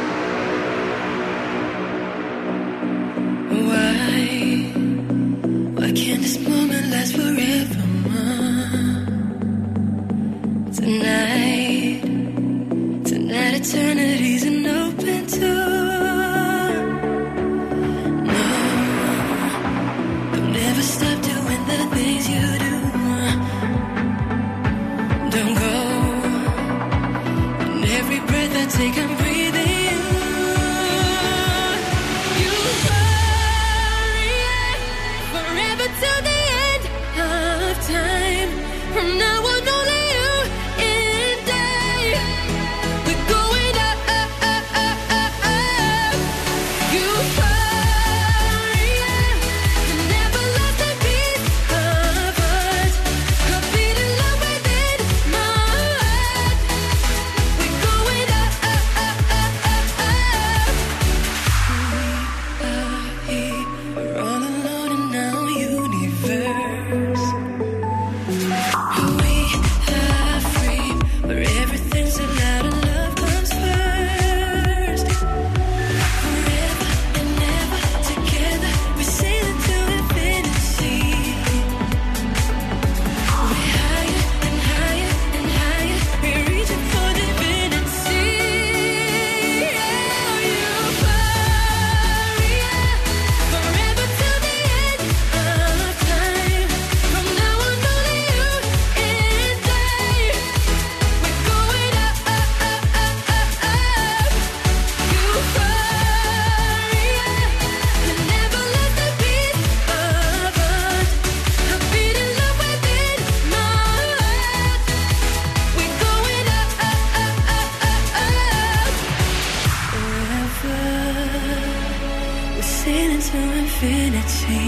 to infinity.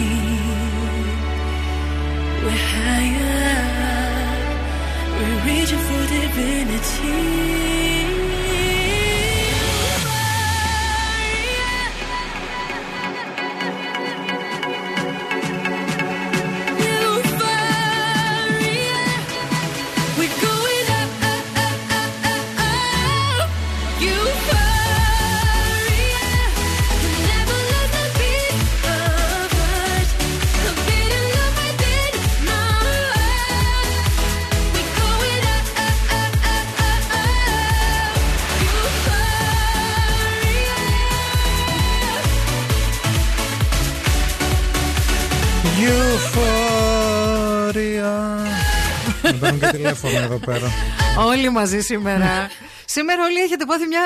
We're higher, we're reaching for divinity. Τηλέφωνο εδώ πέρα. Όλοι μαζί σήμερα. Σήμερα όλοι έχετε πάθει μια.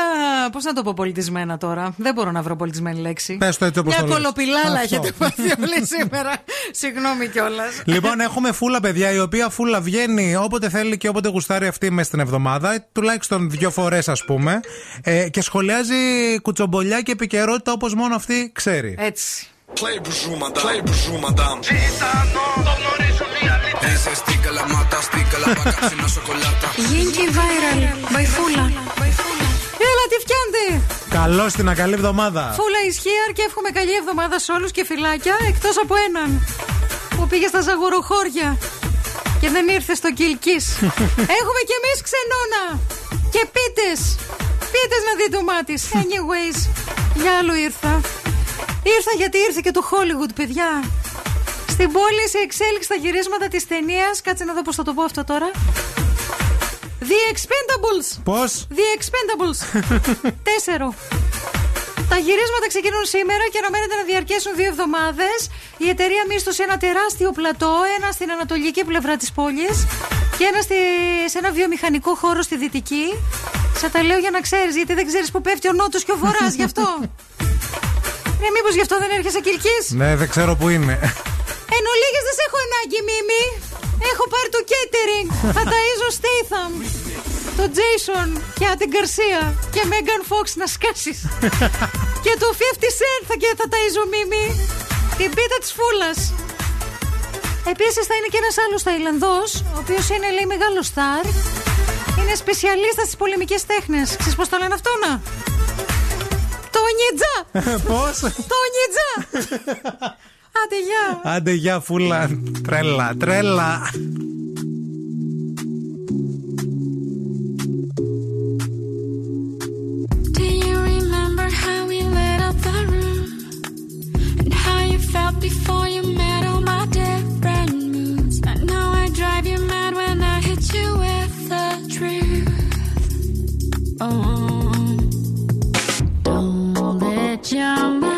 Πώς να το πω πολιτισμένα τώρα. Δεν μπορώ να βρω πολιτισμένη λέξη. Πες το έτσι όπως Μια το λες. κολοπηλάλα Αυτό. έχετε πάθει όλοι σήμερα. Συγγνώμη κιόλας. Λοιπόν, έχουμε φούλα παιδιά, η οποία φούλα βγαίνει όποτε θέλει και όποτε γουστάρει αυτή μέσα στην εβδομάδα, τουλάχιστον δύο φορές ας πούμε, ε, και σχολιάζει κουτσομπολιά και επικαιρότητα όπως μόνο αυτή ξέρει. Έτσι. Play bonjour madame, play bonjour madame Είσαι στίκα la mata, στίκα la bacasina σοκολάτα Γίνηκε viral. Μπαϊφούλα. Έλα, τι φτιάνετε. Καλώ την καλή εβδομάδα. Φούλα ισχύαρ και εύχομαι καλή εβδομάδα σε όλους και φυλάκια εκτός από έναν που πήγε στα ζαγοροχώρια και δεν ήρθε στο Κιλκή. Έχουμε κι εμείς ξενώνα και πίτες. Πίτες να δει το μάτι. Anyways, για άλλο ήρθα. Ήρθα γιατί ήρθε και το Hollywood, παιδιά. Στην πόλη σε εξέλιξη τα γυρίσματα της ταινίας. Κάτσε να δω πώς θα το πω αυτό τώρα. The Expendables. Πώς; The Expendables. Τέσσερο. Τα γυρίσματα ξεκινούν σήμερα και αναμένεται να διαρκέσουν δύο εβδομάδες. Η εταιρεία μίσθωσε ένα τεράστιο πλατό, ένα στην ανατολική πλευρά της πόλης και ένα στη, σε ένα βιομηχανικό χώρο στη δυτική. Σα τα λέω για να ξέρεις, γιατί δεν ξέρεις που πέφτει ο νότος και ο βορράς, γι' αυτό. Ναι, μήπως γι' αυτό δεν έρχεσαι κυλκή. Ναι, δεν ξέρω που είναι. Εν ολίγες δεν σε έχω ανάγκη, Μίμη. Έχω πάρει το catering. θα ταΐζω Statham, το Jason και την Garcia και Megan Fox να σκάσεις. και το 50 Cent θα, και θα ταΐζω Μίμη. Την πίτα της φούλας. Επίσης θα είναι και ένας άλλος Ταϊλανδός, ο οποίος είναι λέει μεγάλος στάρ. Είναι σπεσιαλίστας στις πολεμικές τέχνες. Ξέρεις πώς το λένε αυτό να; Το νιτζά! Πώς; Το νιτζά! Άντε γεια! Άντε, γεια φούλα. Τρέλα, τρέλα. Do you remember how we lit up the room? And how you felt before you met all my different moods? I know I drive you mad when I hit you with the truth. Oh, don't let your mind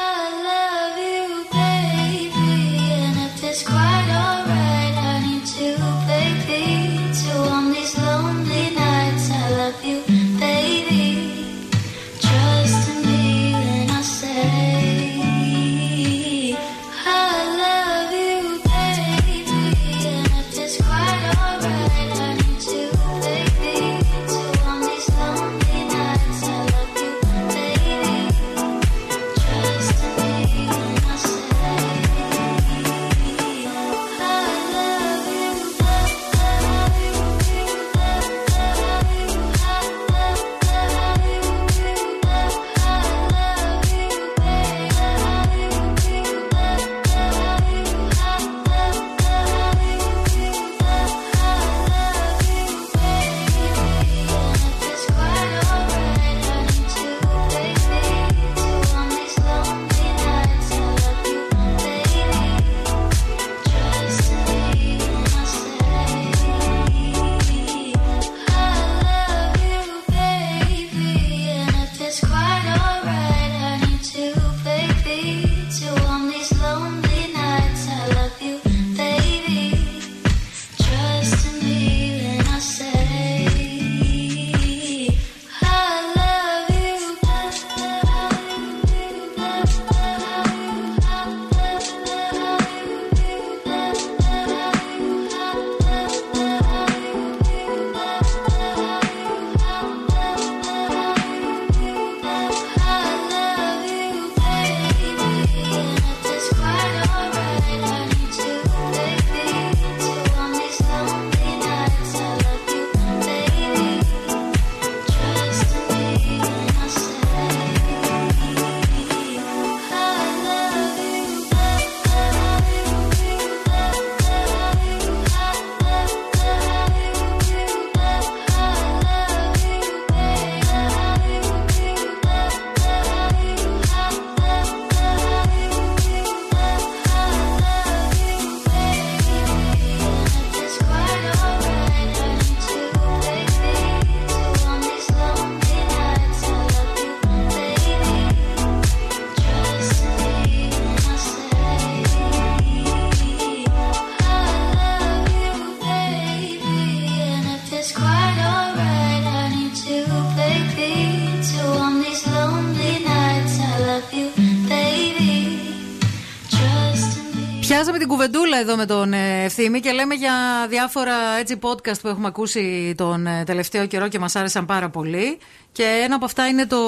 Εδώ με τον ε, Ευθύμη και λέμε για διάφορα έτσι podcast που έχουμε ακούσει τον ε, τελευταίο καιρό και μας άρεσαν πάρα πολύ. Και ένα από αυτά είναι το,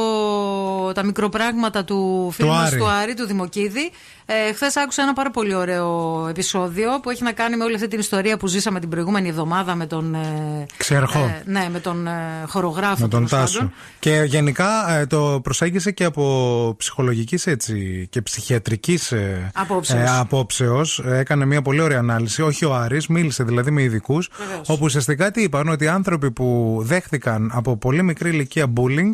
τα μικροπράγματα του φίλου μας Άρη. του Άρη, του Δημοκίδη. Ε, Χθες άκουσα ένα πάρα πολύ ωραίο επεισόδιο που έχει να κάνει με όλη αυτή την ιστορία που ζήσαμε την προηγούμενη εβδομάδα με τον. ε, Ξερχό. ε, ναι, με τον ε, χορογράφο. Με τον τέλος Τάσο. πάντων. Και γενικά ε, το προσέγγισε και από ψυχολογικής έτσι και ψυχιατρικής Απόψεως. απόψεως. Έκανε μια πολύ ωραία ανάλυση. Όχι ο Άρης, μίλησε δηλαδή με ειδικούς. Βεβαίως. Όπου ουσιαστικά τι είπαν, ότι οι άνθρωποι που δέχτηκαν από πολύ μικρή ηλικία bullying.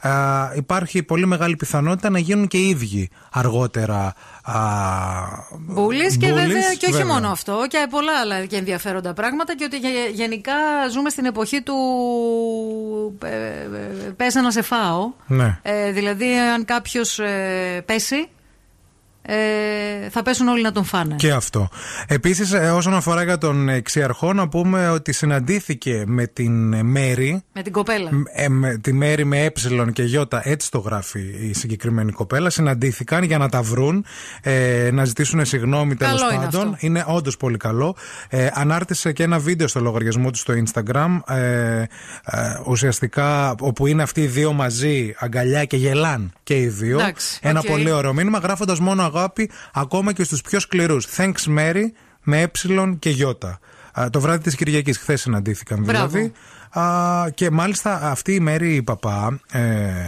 Α, υπάρχει πολύ μεγάλη πιθανότητα να γίνουν και οι ίδιοι αργότερα α, Μπούλης και bullies, βέβαια και όχι βέβαια. μόνο αυτό και πολλά άλλα και ενδιαφέροντα πράγματα και ότι γε- γενικά ζούμε στην εποχή του ε, ε, πες να σε φάω Ναι. ε, δηλαδή αν κάποιος ε, πέσει ε, θα πέσουν όλοι να τον φάνε Και αυτό. Επίσης, όσον αφορά για τον εξιαρχό, να πούμε ότι συναντήθηκε με την Μέρη. με την κοπέλα ε, με τη Μέρη με ε και Ι, έτσι το γράφει η συγκεκριμένη κοπέλα. Συναντήθηκαν για να τα βρουν, ε, να ζητήσουν συγγνώμη τέλος Καλό είναι πάντων. αυτό. Είναι όντως πολύ καλό. Ε, ανάρτησε και ένα βίντεο στο λογαριασμό του στο Instagram. Ε, ε, ουσιαστικά, όπου είναι αυτοί οι δύο μαζί, αγκαλιά και γελάν και οι δύο. Εντάξει, ένα οκ. πολύ ωραίο μήνυμα, γράφοντας μόνο αγάπη ακόμα και στους πιο σκληρούς. Thanks Mary με ε και Ι. Α, Το βράδυ της Κυριακής, χθες συναντήθηκαν Μπράβο. Δηλαδή. Α, και μάλιστα αυτή η Μέρη η παπά. Ε,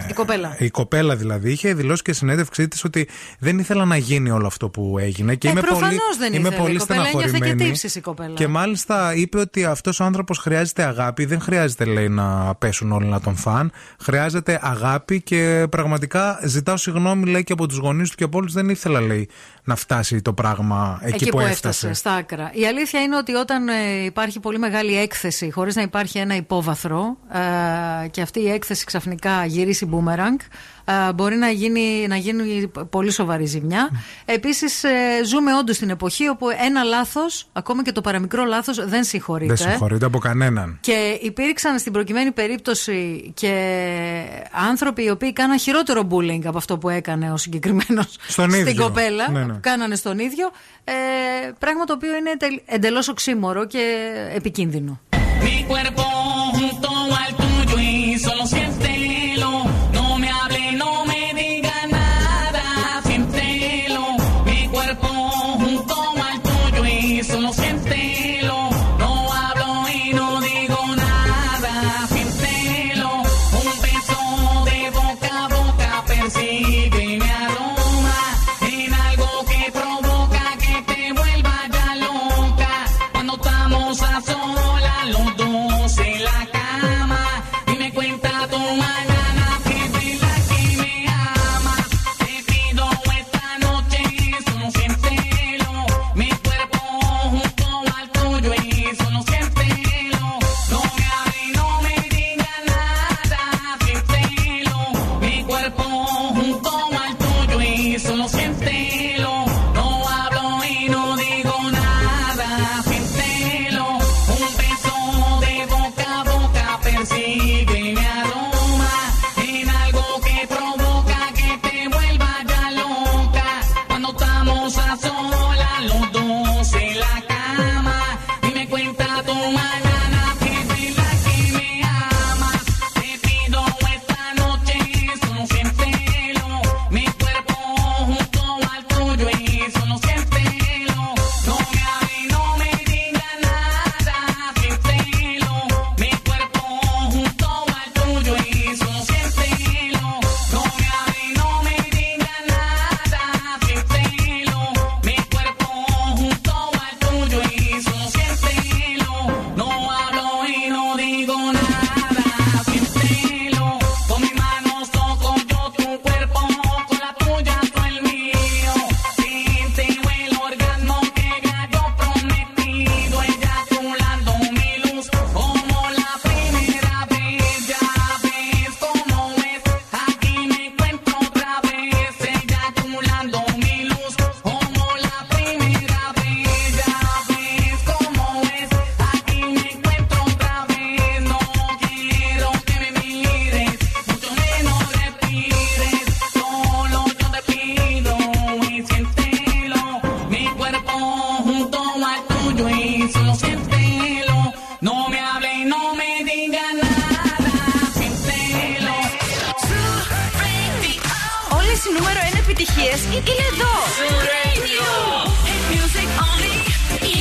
η κοπέλα η κοπέλα δηλαδή είχε δηλώσει και συνέντευξή της ότι δεν ήθελα να γίνει όλο αυτό που έγινε. Και Ε, είμαι προφανώς πολύ, δεν είμαι ήθελε. πολύ Η κοπέλα ένιωθε και στεναχωρημένη. τύψεις η κοπέλα. Και μάλιστα είπε ότι αυτός ο άνθρωπος χρειάζεται αγάπη. Δεν χρειάζεται, λέει, να πέσουν όλοι να τον φαν. Χρειάζεται αγάπη και πραγματικά ζητάω συγγνώμη, λέει, και από τους γονείς του και από όλους. Δεν ήθελα, λέει, να φτάσει το πράγμα εκεί, Εκεί που έφτασε, στα άκρα. Η αλήθεια είναι ότι όταν ε, υπάρχει πολύ μεγάλη έκθεση, χωρίς να υπάρχει ένα υπόβαθρο ε, και αυτή η έκθεση ξαφνικά γυρίσει μπούμεραγκ, μπορεί να γίνει, να γίνει πολύ σοβαρή ζημιά. Mm. Επίσης, ε, ζούμε όντως την εποχή όπου ένα λάθος, ακόμα και το παραμικρό λάθος, δεν συγχωρείται. Δεν συγχωρείται από κανέναν. Και υπήρξαν στην προκειμένη περίπτωση και άνθρωποι οι οποίοι κάναν χειρότερο μπούλινγκ από αυτό που έκανε ο συγκεκριμένος στην ίδιο. κοπέλα. Ναι, ναι. Κάνανε στον ίδιο. Ε, πράγμα το οποίο είναι εντελώς οξύμορο και επικίνδυνο. Mi cuerpo junto al tuyo y solo εδώ. Music only.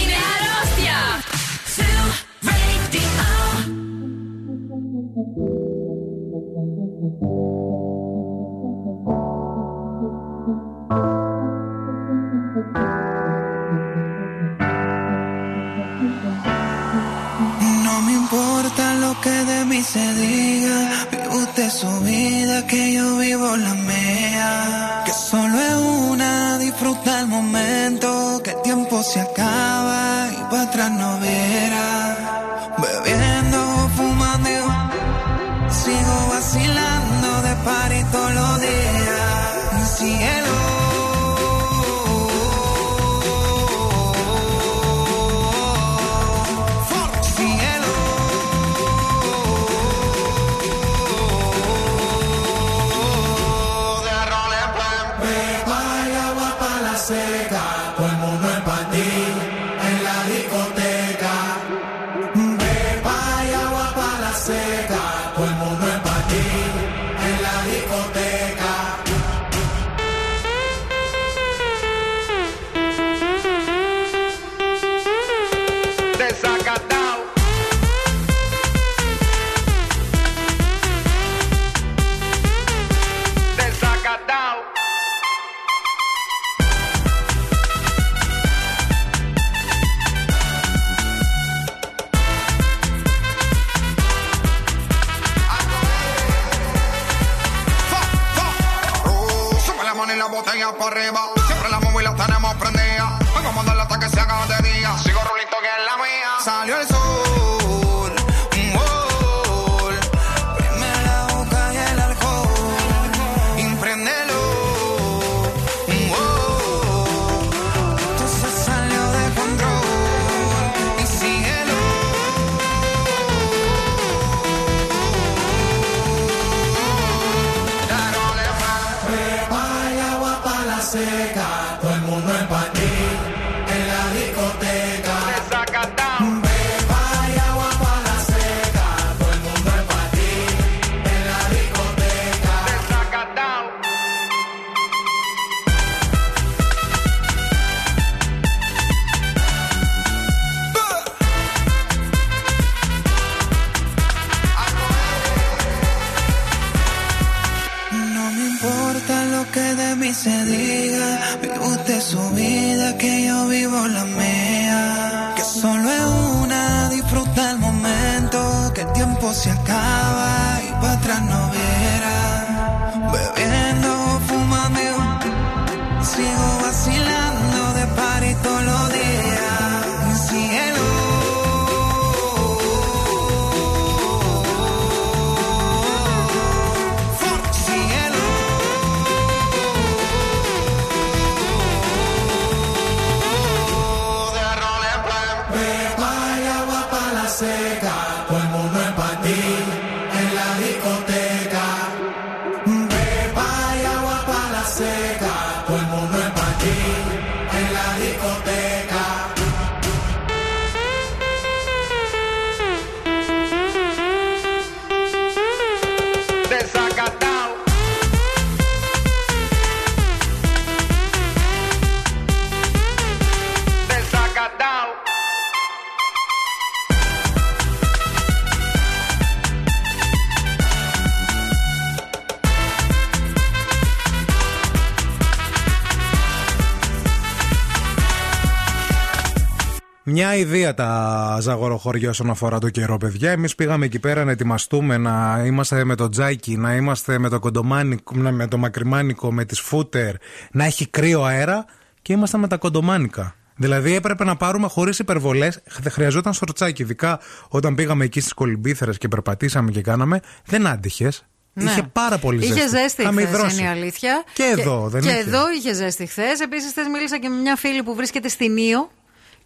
Μια ιδέα τα ζαγοροχώρια όσον αφορά το καιρό, παιδιά. Εμείς πήγαμε εκεί πέρα να ετοιμαστούμε, να είμαστε με το τζάκι, να είμαστε με το κοντομάνικο, να- με το μακριμάνικο, με τις φούτερ, να έχει κρύο αέρα και ήμασταν με τα κοντομάνικα. Δηλαδή έπρεπε να πάρουμε χωρίς υπερβολές. Χρειαζόταν σορτσάκι. Ειδικά όταν πήγαμε εκεί στις κολυμπήθρε και περπατήσαμε και κάναμε, δεν άντυχες. Ναι. Είχε πάρα πολύ ζέστη. Είχε ζέστη Είχαμε χθες, υδρώσει. είναι η αλήθεια. Και εδώ, δεν Και είχε. εδώ είχε ζέστη χθες. Επίσης, χθες μίλησα και με μια φίλη που βρίσκεται στην Ήο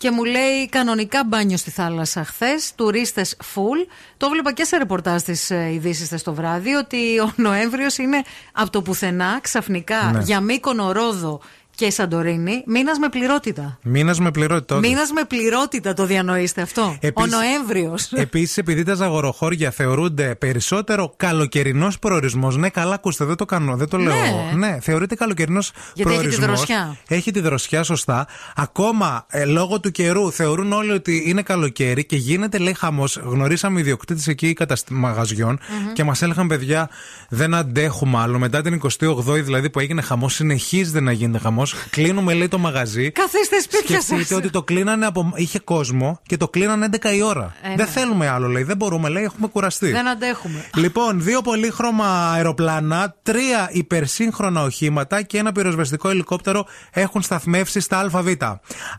και μου λέει κανονικά μπάνιο στη θάλασσα χθες, τουρίστες full. Το βλέπα και σε ρεπορτάζ της ειδήσεις χθες το βράδυ ότι ο Νοέμβριος είναι από το πουθενά ξαφνικά Ναι. για Μύκονο, Ρόδο και Σαντορίνη μήνας με πληρότητα. Μήνας με πληρότητα. όντως. Μήνας με πληρότητα το διανοείστε αυτό. Επίσης- Ο Νοέμβριος. Επίσης, επειδή τα ζαγοροχώρια θεωρούνται περισσότερο καλοκαιρινός προορισμός. Ναι, καλά, ακούστε, δεν το κάνω, δεν το λέω. Ναι. Ναι, θεωρείται καλοκαιρινός Γιατί έχει τη προορισμός. δροσιά. Έχει τη δροσιά, σωστά. Ακόμα ε, λόγω του καιρού θεωρούν όλοι ότι είναι καλοκαίρι και γίνεται, λέει, χαμός. Γνωρίσαμε ιδιοκτήτες εκεί καταστη... μαγαζιών και μας έλεγαν, παιδιά, δεν αντέχουμε άλλο. Μετά την 28η δηλαδή που έγινε χαμός, συνεχίζεται να γίνεται χαμός. Κλείνουμε, λέει, το μαγαζί. Καθίστε σπίτια Σκεφτείτε σα. ότι το κλείνανε από. είχε κόσμο και το κλείνανε 11 η ώρα. Ε, ναι. Δεν θέλουμε άλλο, λέει. Δεν μπορούμε, λέει, έχουμε κουραστεί. Δεν αντέχουμε. Λοιπόν, δύο πολύχρωμα αεροπλάνα, τρία υπερσύγχρονα οχήματα και ένα πυροσβεστικό ελικόπτερο έχουν σταθμεύσει στα ΑΒ.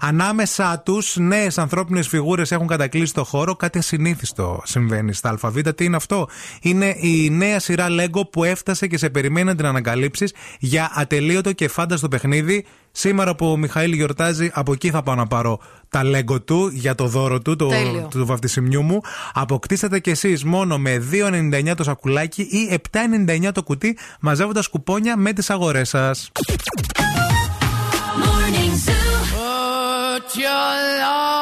Ανάμεσά τους, νέες ανθρώπινες φιγούρες έχουν κατακλείσει το χώρο. Κάτι ασυνήθιστο συμβαίνει στα ΑΒ. Τι είναι αυτό, Είναι η νέα σειρά Lego που έφτασε και σε περιμένει να την ανακαλύψεις για ατελείωτο και φάνταστο παιχνίδι. Σήμερα που ο Μιχαήλ γιορτάζει, από εκεί θα πάω να πάρω τα Lego του για το δώρο του, το, Τέλειο. του βαφτισιμιού μου. Αποκτήσατε κι εσείς μόνο με 2,99 το σακουλάκι ή 7,99 το κουτί, μαζεύοντας κουπόνια με τις αγορές σας. Put your loving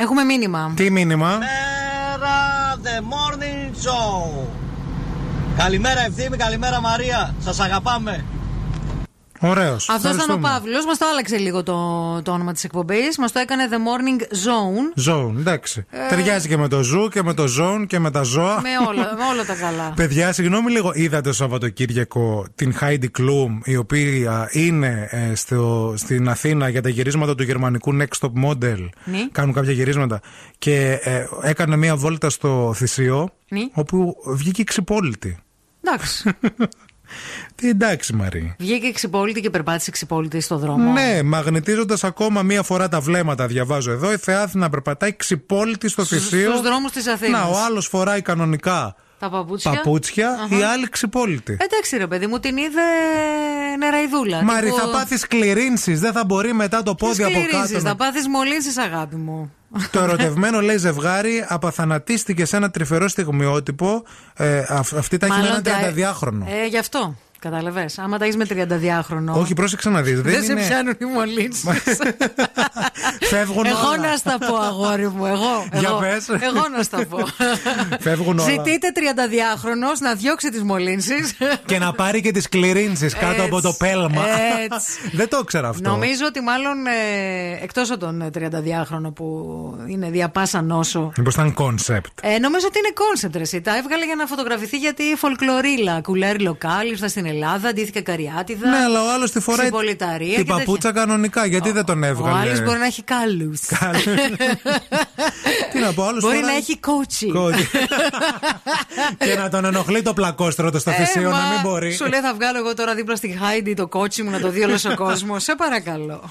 Έχουμε μήνυμα. Τι μήνυμα; Μέρα The Morning Show. Καλημέρα Ευθύμη, καλημέρα Μαρία. Σας αγαπάμε. Ωραίος. Αυτός ήταν ο Παύλος. Μας το άλλαξε λίγο το, το όνομα της εκπομπής. Μας το έκανε The Morning Zone. Zone, εντάξει. Ε. Ταιριάζει και με το ζου και με το zone και με τα ζώα. με, όλα, με όλα τα καλά. Παιδιά, συγγνώμη λίγο, είδατε το Σαββατοκύριακο την Heidi Klum, η οποία είναι ε, στο, στην Αθήνα για τα γυρίσματα του γερμανικού Next Top Model. Ναι. Κάνουν κάποια γυρίσματα. Και ε, έκανε μία βόλτα στο Θησίο, Ναι. όπου βγήκε ξυπόλυτη. Εντάξει. Τι εντάξει, Μαρή. Βγήκε ξυπόλυτη και περπάτησε ξυπόλυτη στο δρόμο. Ναι, μαγνητίζοντας ακόμα μία φορά τα βλέμματα, διαβάζω εδώ, η Θεάθηνα περπατάει ξυπόλυτη στο Θησίο. Στους δρόμους της Αθήνας. Να, ο άλλος φοράει κανονικά Τα παπούτσια. παπούτσια, Αχα. η άλλη ξυπόλυτη. Εντάξει, ρε παιδί μου, την είδε νεραϊδούλα. Μαρή, Τύπου- θα πάθεις κληρίνσει. Δεν θα μπορεί μετά το πόδι από σκληρίζεις, κάτω. Θα να- πάθεις μολύνσεις, αγάπη μου. Το ερωτευμένο λέει ζευγάρι απαθανατίστηκε σε ένα τρυφερό στιγμιότυπο. Ε, αυ- αυτή τα έχει με Μάλλον ένα τα- 32χρονο. Ε, γι' αυτό. Κατάλαβες; Άμα τα έχεις με 32χρονο. Όχι, πρόσεξε να δεις. Δεν, Δεν, σε είναι... πιάνουν οι μολύνσεις. Φεύγουν Εγώ όλα. να στα πω, αγόρι μου. Εγώ. Για εγώ, πες. εγώ να στα πω. Φεύγουν όλα. Ζητείτε 32χρονο να διώξει τις μολύνσεις. Και να πάρει και τις κληρίνσει κάτω Έτσι, από το πέλμα. έτσι. Δεν το ήξερα αυτό. Νομίζω ότι μάλλον ε, εκτός από τον ε, 32χρονο που είναι διά πάσα νόσο. Μήπως ήταν κόνσεπτ. Ε, νομίζω ότι είναι κόνσεπτ ρε εσύ. Τα έβγαλε για να φωτογραφηθεί γιατί φολκλωρίλα. Couleur locale, ήρθα στην Ελλάδα, ντύθηκα Καρυάτιδα. Ναι, αλλά ο άλλος τη φοράει Ξυπολιταρία την και τέτοια. παπούτσα κανονικά. Γιατί δεν τον Ο έβγαλε. άλλος μπορεί να έχει κάλους. Τι να πω, άλλος Μπορεί φοράει- να έχει coaching. Κότσι. και να τον ενοχλεί το πλακόστρωτο στο Ε, Θησείο, μα, να μην μπορεί. Σου λέει θα βγάλω εγώ τώρα δίπλα στη Χάιντι το κότσι μου να το δει όλο ο κόσμος. Σε παρακαλώ.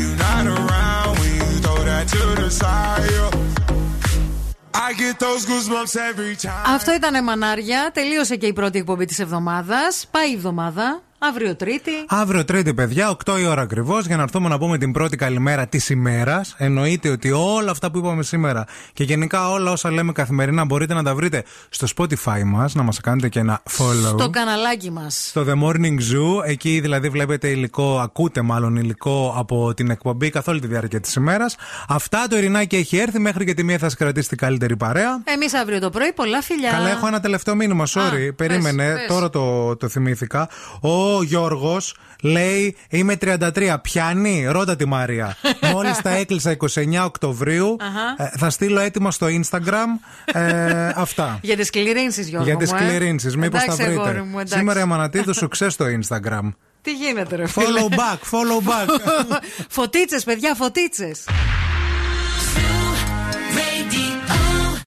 Αυτό ήταν μανάρια. Τελείωσε και η πρώτη εκπομπή της εβδομάδας. Πάει η εβδομάδα. Αύριο Τρίτη. Αύριο Τρίτη, παιδιά, 8 η ώρα ακριβώς, για να έρθουμε να πούμε την πρώτη καλημέρα της ημέρας. Εννοείται ότι όλα αυτά που είπαμε σήμερα και γενικά όλα όσα λέμε καθημερινά μπορείτε να τα βρείτε στο Spotify μας, να μας κάνετε και ένα follow. Στο καναλάκι μας. Στο The Morning Zoo, εκεί δηλαδή βλέπετε υλικό, ακούτε μάλλον υλικό από την εκπομπή καθ' όλη τη διάρκεια της ημέρας. Αυτά το Ειρηνάκι έχει έρθει, μέχρι και τη μία θα σας κρατήσει την καλύτερη παρέα. Εμείς αύριο το πρωί, πολλά φιλιά. Καλά, έχω ένα τελευταίο μήνυμα, sorry. Περίμενε, πες. τώρα το, το θυμήθηκα. Ο Γιώργος λέει: Είμαι 33. Πιάνει, ρώτα τη Μαρία. Μόλις τα έκλεισα 29 Οκτωβρίου, Αχα. ε, θα στείλω έτοιμα στο Instagram. Ε, αυτά. Για τις κληρίνσει, Γιώργο. Για τις μου, ε. κληρίνσει, μήπως τα Εντάξει, αγόρι βρείτε. μου, εντάξει. Σήμερα η Αμανατίδου σου ξέρει στο Instagram. Τι γίνεται, ρε φίλε; Follow back, follow back. φωτίτσες, παιδιά, φωτίτσες.